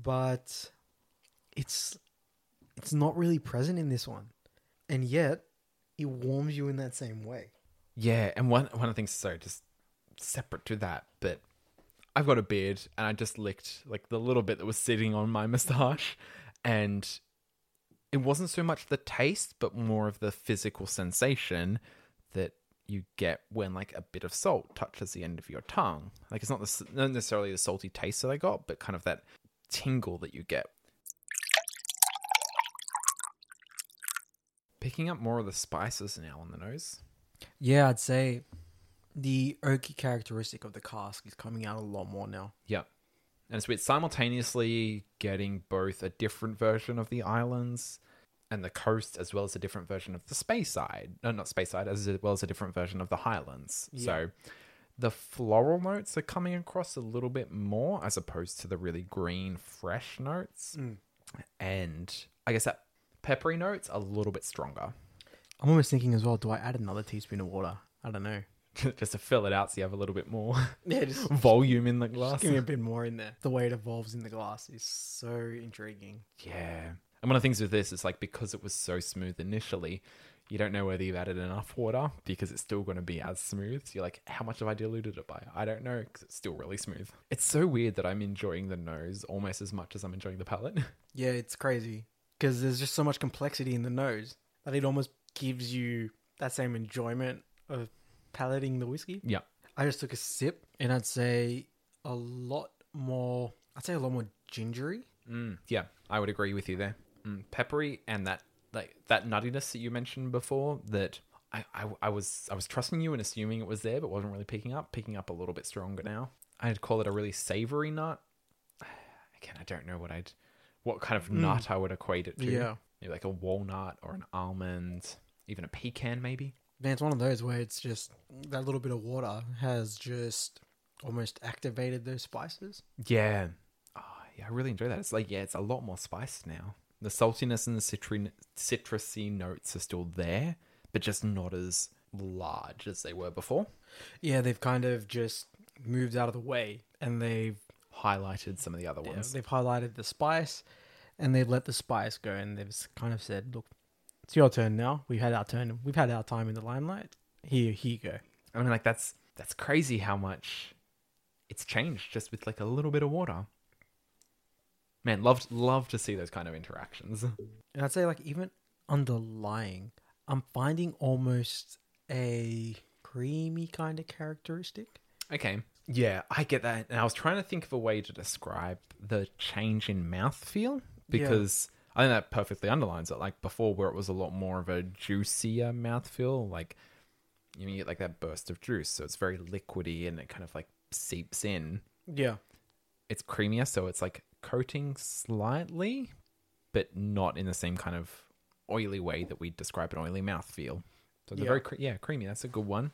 But it's it's not really present in this one, and yet it warms you in that same way. yeah. And one one of the things, sorry, just separate to that, but I've got a beard, and I just licked like the little bit that was sitting on my moustache, and it wasn't so much the taste, but more of the physical sensation that you get when like a bit of salt touches the end of your tongue. Like it's not the not necessarily the salty taste that I got, but kind of that tingle that you get. Picking up more of the spices now on the nose. Yeah, I'd say the oaky characteristic of the cask is coming out a lot more now. Yeah. And so it's simultaneously getting both a different version of the islands and the coast, as well as a different version of the Speyside. No, not Speyside, as well as a different version of the highlands. Yeah. So the floral notes are coming across a little bit more as opposed to the really green, fresh notes. Mm. And I guess that peppery notes a little bit stronger. I'm almost thinking as well. Do I add another teaspoon of water? I don't know. Just to fill it out so you have a little bit more Yeah, just, volume in the glass. just give me a bit more in there. The way it evolves in the glass is so intriguing. Yeah. And one of the things with this is like because it was so smooth initially, you don't know whether you've added enough water because it's still going to be as smooth. So you're like, how much have I diluted it by? I don't know because it's still really smooth. It's so weird that I'm enjoying the nose almost as much as I'm enjoying the palate. Yeah, it's crazy because there's just so much complexity in the nose that it almost gives you that same enjoyment of palating the whiskey. yeah. I just took a sip and I'd say a lot more. I'd say a lot more gingery. Mm, yeah, I would agree with you there. Mm, peppery and that like that nuttiness that you mentioned before that I, I I was I was trusting you and assuming it was there but wasn't really picking up, picking up a little bit stronger now. I'd call it a really savory nut. Again, I don't know what I'd what kind of nut I would equate it to. Yeah. Maybe like a walnut or an almond, even a pecan maybe. Man, it's one of those where it's just that little bit of water has just almost activated those spices. Yeah. Oh, yeah, I really enjoy that. It's like, yeah, it's a lot more spiced now. The saltiness and the citrin- citrusy notes are still there, but just not as large as they were before. Yeah, they've kind of just moved out of the way and they've Highlighted some of the other yeah, ones. they've highlighted the spice and they've let the spice go and they've kind of said, "Look, it's your turn now. We've had our turn. We've had our time in the limelight. Here, here you go." I mean, like, that's that's crazy how much it's changed just with like a little bit of water. Man, love love to see those kind of interactions. And I'd say, like, even underlying, I'm finding almost a creamy kind of characteristic. Okay. Yeah, I get that. And I was trying to think of a way to describe the change in mouthfeel because I think that perfectly underlines it. Like before, where it was a lot more of a juicier mouthfeel, like you, know, you get like that burst of juice. So it's very liquidy and it kind of like seeps in. Yeah. It's creamier, so it's like coating slightly, but not in the same kind of oily way that we describe an oily mouth feel. So they're Yeah. very, cre- yeah, creamy. That's a good one.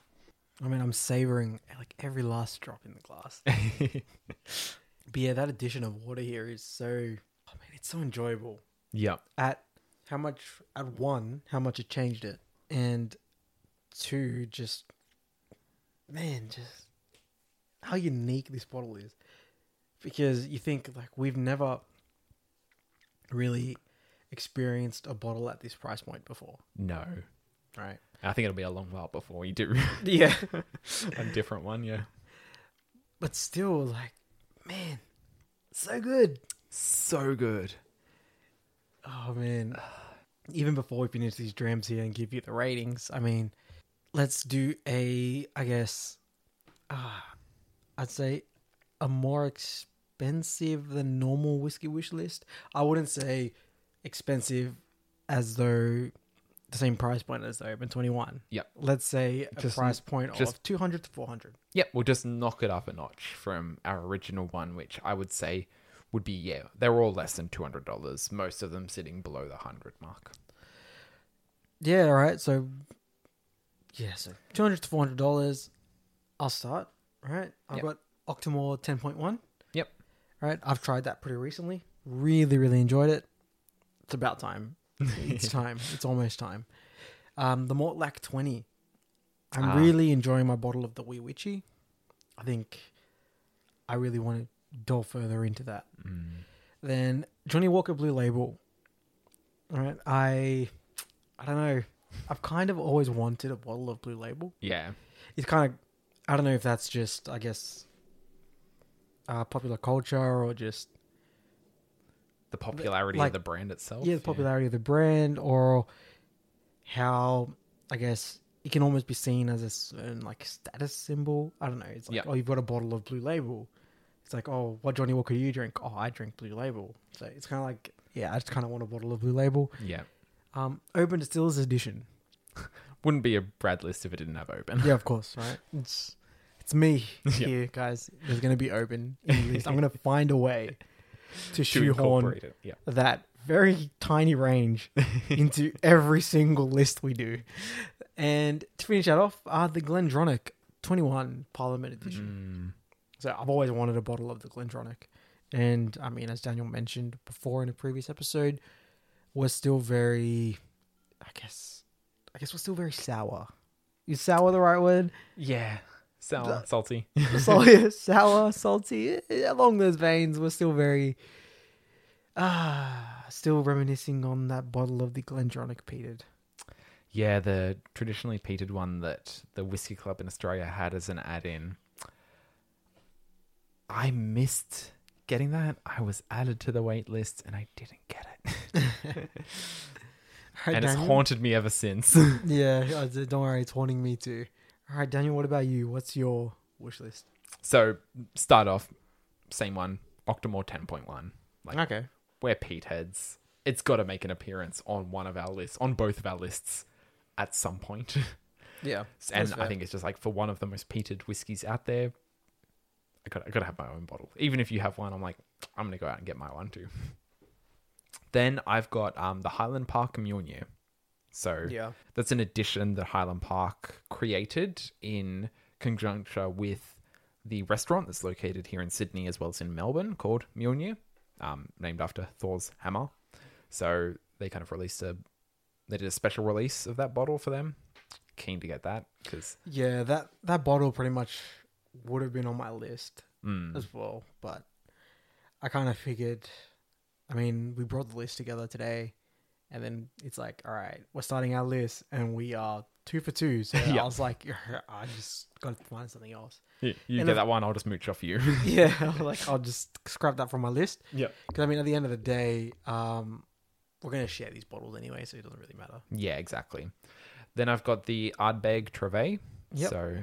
I mean, I'm savoring like every last drop in the glass. but yeah, that addition of water here is so. I mean, it's it's so enjoyable. Yeah. At how much at one, how much it changed it, and two, just man, just how unique this bottle is. Because you think like we've never really experienced a bottle at this price point before, No. right? I think it'll be a long while before we do Yeah. a different one. Yeah. but still, like, man, so good. So good. Oh man. Even before we finish these drams here and give you the ratings, I mean, let's do a I guess uh, I'd say a more expensive than normal whiskey wish list. I wouldn't say expensive as though the same price point as the Oban 21. Yep. Let's say a Just- price point just- of 200 to 400. Yep, we'll just knock it up a notch from our original one, which I would say would be yeah, they're all less than two hundred dollars. Most of them sitting below the hundred mark. Yeah, all right. So, yeah, so two hundred to four hundred dollars. I'll start. Right, I've Yep. got Octomore ten point one. Yep. Right, I've tried that pretty recently. Really, really enjoyed it. It's about time. It's time. It's almost time. Um, the Mortlach twenty. I'm Ah. really enjoying my bottle of the Wee Witchie. I think I really want to delve further into that. Mm. Then Johnnie Walker Blue Label. All right, I I don't know. I've kind of always wanted a bottle of Blue Label. Yeah, It's kind of I don't know if that's just I guess uh, popular culture or just the popularity like- of the brand itself. yeah the popularity of the brand or how I guess it can almost be seen as a certain like status symbol. I don't know. It's like Yeah. oh you've got a bottle of Blue Label. It's like oh what Johnnie Walker do you drink? Oh I drink Blue Label. So it's kind of like yeah I just kind of want a bottle of Blue Label. yeah. Um, Oban Distillers Edition. Wouldn't be a Brad list if it didn't have Oban. Yeah, of course, right? It's it's me Yeah. here, guys. There's going to be Oban in the. I'm going to find a way to to shoehorn. Yeah. that very tiny range into every single list we do. And to finish that off, uh, the Glendronach 21 Parliament Edition. Mm. So I've always wanted a bottle of the Glendronach. And I mean, as Daniel mentioned before in a previous episode, we're still very, I guess, I guess we're still very sour. Is sour the right word? Yeah. Sour, salty. so yeah, sour, salty, along those veins. We're still very, ah, still reminiscing on that bottle of the Glendronach peated. Yeah, the traditionally peated one that the Whiskey Club in Australia had as an add-in. I missed getting that. I was added to the wait list and I didn't get it. And it's haunted me ever since. Yeah, uh, don't worry, it's haunting me too. All right, Daniel, what about you? What's your wish list? so, start off, same one, Octomore 10.1. Like, Okay. we're peat heads. It's got to make an appearance on one of our lists, on both of our lists at some point. Yeah, and I think it's just like for one of the most peated whiskies out there, I got I got to have my own bottle. Even if you have one, I'm like, I'm gonna go out and get my one too. then I've got um the Highland Park Mjolnir. So yeah, that's an addition that Highland Park created in conjunction with the restaurant that's located here in Sydney as well as in Melbourne called Mjolnir, um, named after Thor's hammer. So they kind of released a, they did a special release of that bottle for them. Keen to get that because yeah. That that bottle pretty much would have been on my list mm, as well, but I kind of figured. I mean, we brought the list together today, and then it's like, all right, we're starting our list, and we are two for two. So Yeah. I was like, I just got to find something else. you, you And get if- that one, I'll just mooch off you. yeah, like I'll just scrap that from my list. Yeah. Because I mean, at the end of the day, um, we're gonna share these bottles anyway, so it doesn't really matter. yeah, exactly. Then I've got the Ardbeg Treve. Yep. So,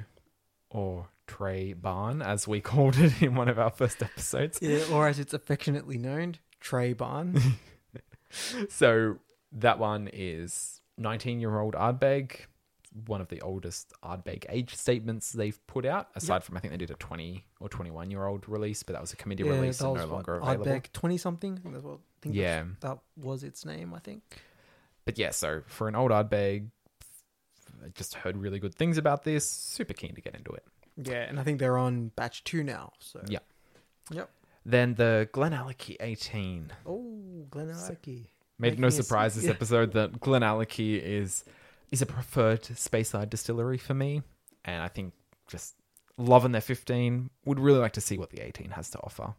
or Trey Barn, as we called it in one of our first episodes. Yeah, or as it's affectionately known, Trey Barn. So that one is 19 year old Ardbeg, one of the oldest Ardbeg age statements they've put out. Aside from, I think they did a 20 or 21 year old release, but that was a committee release and no longer available. Ardbeg twenty something. I think that's what. I think Yeah. that was its name. I think. But yeah, so for an old Ardbeg, I just heard really good things about this. Super keen to get into it. Yeah, and I think they're on batch two now. So Yeah. Yep. Then the Glenallachie 18. Oh, Glenallachie. Made no surprise this episode that Glenallachie is is a preferred Speyside distillery for me, and I think just loving their 15. Would really like to see what the 18 has to offer.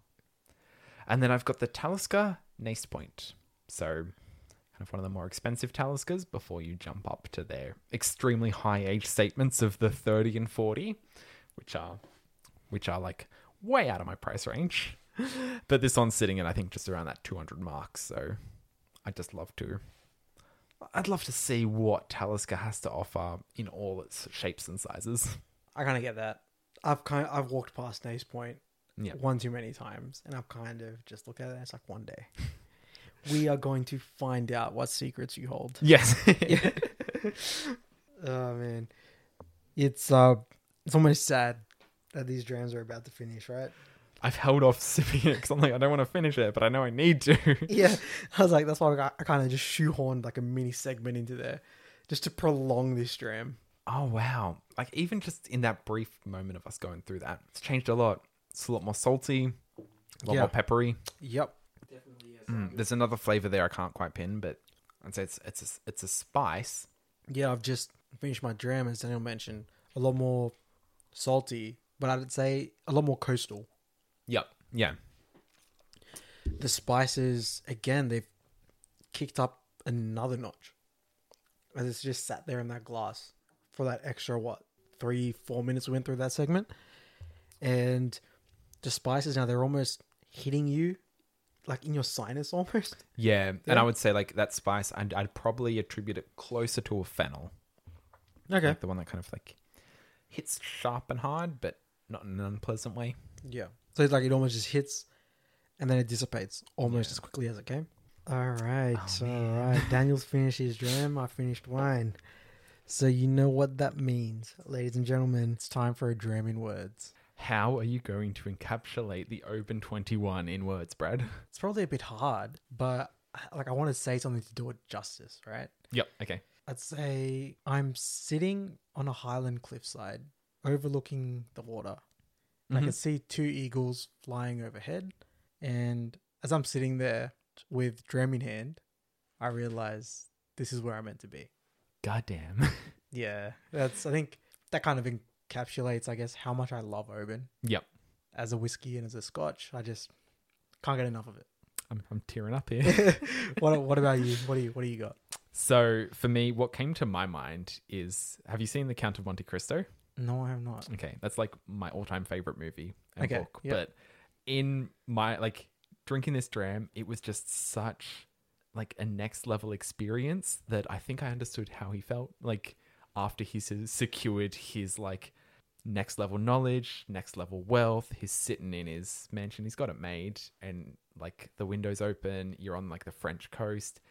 And then I've got the Talisker Neist Point. So kind of one of the more expensive Taliskers before you jump up to their extremely high age statements of the 30 and 40, which are which are like way out of my price range. But this one's sitting at I think just around that 200 mark, so I'd just love to. I'd love to see what Talisker has to offer in all its shapes and sizes. I kind of get that. I've kind of, I've walked past Neist Point Yeah. one too many times, and I've kind of just looked at it. and It's like one day we are going to find out what secrets you hold. Yes. Oh man, it's uh, it's almost sad that these drams are about to finish, right? I've held off sipping it because I'm like, I don't want to finish it, but I know I need to. Yeah, I was like, that's why I, I kind of just shoehorned like a mini segment into there, just to prolong this dram. Oh, wow. Like, even just in that brief moment of us going through that, it's changed a lot. It's a lot more salty, a lot Yeah. more peppery. Yep. Mm, there's another flavor there I can't quite pin, but I'd say it's it's a, it's a spice. Yeah, I've just finished my dram, as Daniel mentioned, a lot more salty, but I'd say a lot more coastal. Yep. Yeah. The spices, again, they've kicked up another notch. And it's just sat there in that glass for that extra, what, three, four minutes we went through that segment. And the spices now, they're almost hitting you, like in your sinus almost. Yeah. And I would say, like, that spice, I'd, I'd probably attribute it closer to a fennel. Okay. Like the one that kind of, like, hits sharp and hard, but not in an unpleasant way. Yeah. So it's like it almost just hits and then it dissipates almost Yeah. as quickly as it came. All right. Oh, all right. Daniel's finished his dram. I finished wine. So you know what that means. Ladies and gentlemen, it's time for a dram in words. How are you going to encapsulate the Oban 21 in words, Brad? It's probably a bit hard, but like I want to say something to do it justice, right? Yep. Okay. I'd say I'm sitting on a highland cliffside overlooking the water. I Mhm. can see two eagles flying overhead. And as I'm sitting there with dram in hand, I realize this is where I'm meant to be. Goddamn. Yeah. That's, I think that kind of encapsulates, I guess, how much I love Oban yep. as a whiskey and as a scotch. I just can't get enough of it. I'm, I'm tearing up here. what, what about you? What do you, what do you got? so for me, what came to my mind is have you seen The Count of Monte Cristo? No, I have not. Okay. That's like my all time favorite movie and Okay, book. yep. But in my, like, drinking this dram, it was just such like a next level experience that I think I understood how he felt. Like, after he's secured his like next level knowledge, next level wealth, he's sitting in his mansion, he's got it made, and like the windows open, you're on like the French coast,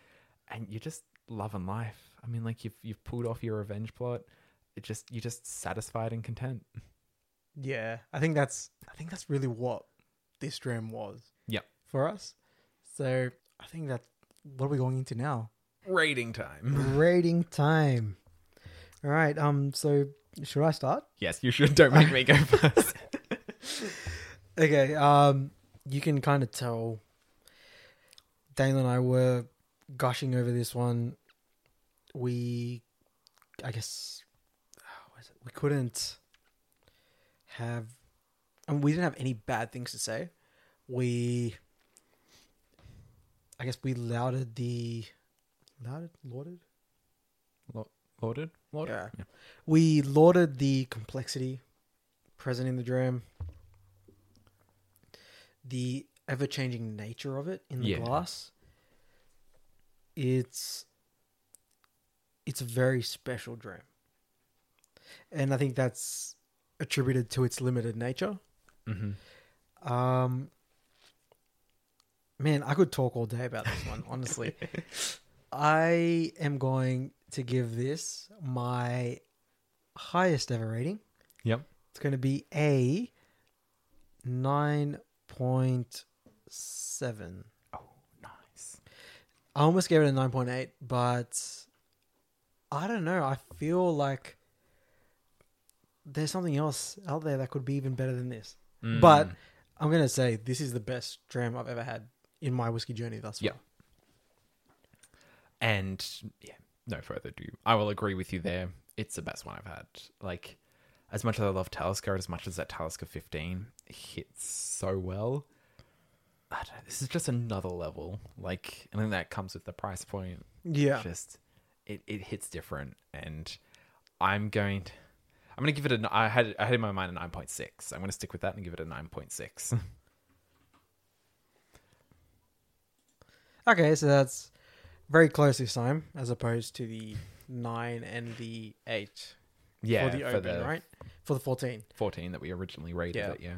and you're just loving life. I mean, like you've you've pulled off your revenge plot. It just you're just satisfied and content. Yeah, I think that's I think that's really what this dream was. Yep. For us. So I think that what are we going into now? Rating time. Rating time. All right. Um. So should I start? yes, you should. Don't make me go first. Okay. Um. You can kind of tell. Daniel and I were gushing over this one. We, I guess, what is it? We couldn't have, and we didn't have any bad things to say. We, I guess, we lauded the, lauded, lauded. Lauded, lauded. Yeah. We lauded the complexity present in the dram, the ever changing nature of it in the Yeah. glass. It's it's a very special dram. And I think that's attributed to its limited nature. Mm-hmm. Um man, I could talk all day about this one, honestly. I am going to give this my highest ever rating. Yep. It's going to be a 9.7. Oh, nice. I almost gave it a 9.8, but I don't know. I feel like there's something else out there that could be even better than this. Mm. But I'm gonna say this is the best dram I've ever had in my whiskey journey thus far. Yeah. And yeah, no further ado. I will agree with you there. It's the best one I've had. Like, as much as I love Talisker, as much as that Talisker 15 hits so well, I don't know. This is just another level. Like, and then that comes with the price point. Yeah. Just, it, it hits different. And I'm going to. I'm gonna give it a. I had I had in my mind a nine point six. I'm gonna stick with that and give it a nine point six. Okay, so that's very close this time, as opposed to the nine and the eight yeah, for the Oban, right? For the fourteen. 14 that we originally rated Yeah. it. Yeah.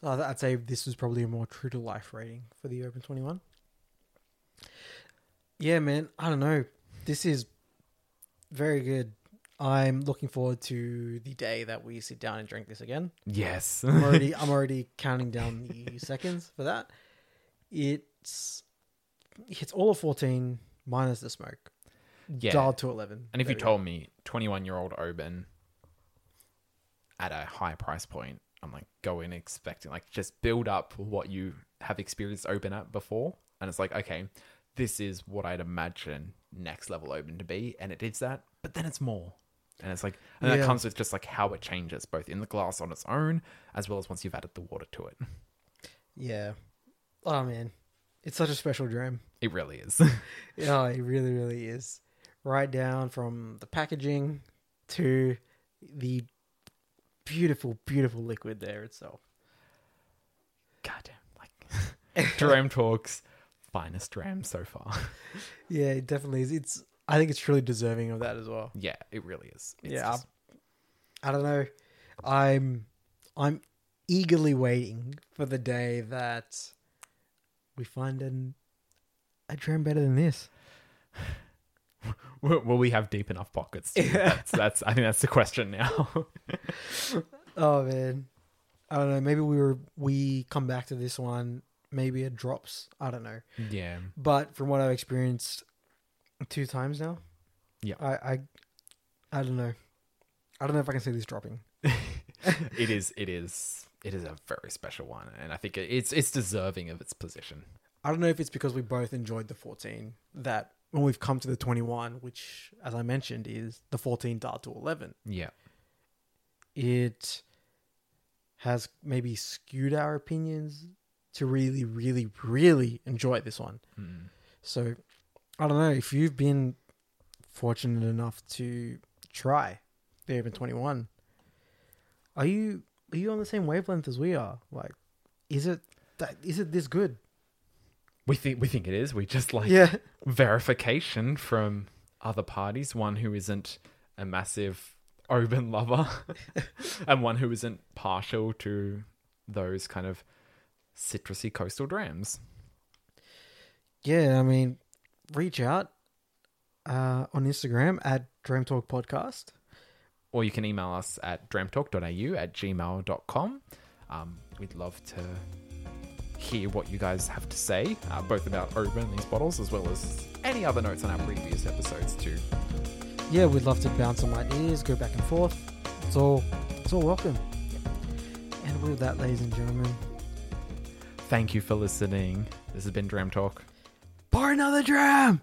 So I'd say this was probably a more true to life rating for the Oban 21. Yeah, man. I don't know. This is very good. I'm looking forward to the day that we sit down and drink this again. Yes. I'm already I'm already counting down the seconds for that. It's it's all of 14 minus the smoke. Yeah. Dialed to 11. And if you told me 21 year old Oban at a high price point, I'm like, go in expecting, like, just build up what you have experienced Oban at before. And it's like, okay, this is what I'd imagine next level Oban to be. And it is that, but then it's more. And it's like, and that comes with just like how it changes, both in the glass on its own, as well as once you've added the water to it. Yeah. Oh man. It's such a special dram. It really is. Yeah, it really, really is. Right down from the packaging to the beautiful, beautiful liquid there itself. Goddamn. Like, Dram Talks, finest Dram so far. Yeah, it definitely is. It's. I think it's truly deserving of that as well. Yeah, it really is. It's Yeah, just- I don't know. I'm, I'm eagerly waiting for the day that we find an a dram better than this. will, we have deep enough pockets? That's, that's. I think that's the question now. Oh man, I don't know. Maybe we were we come back to this one. Maybe it drops. I don't know. yeah, But from what I've experienced two times now, Yeah. I, I, I don't know. I don't know if I can see this dropping. it is. It is. It is a very special one, and I think it's it's deserving of its position. I don't know if it's because we both enjoyed the 14 that when we've come to the 21, which, as I mentioned, is the 14 dialed to 11, Yeah, it has maybe skewed our opinions to really, really, really enjoy this one. Mm. So I don't know if you've been fortunate enough to try the Oban 21. Are you are you on the same wavelength as we are? Like, is it that is it this good? we think we think it is. We just like Yeah, verification from other parties. One who isn't a massive Oban lover, and one who isn't partial to those kind of citrusy coastal drams. yeah. I mean, reach out uh, on Instagram at Dram Talk Podcast. or you can email us at dramtalk.au at gmail.com. Um, we'd love to hear what you guys have to say, uh, both about opening these bottles, as well as any other notes on our previous episodes too. Yeah, we'd love to bounce some ideas, go back and forth. It's all it's all welcome. And with that, ladies and gentlemen, Thank you for listening. This has been Dram Talk. Pour another dram.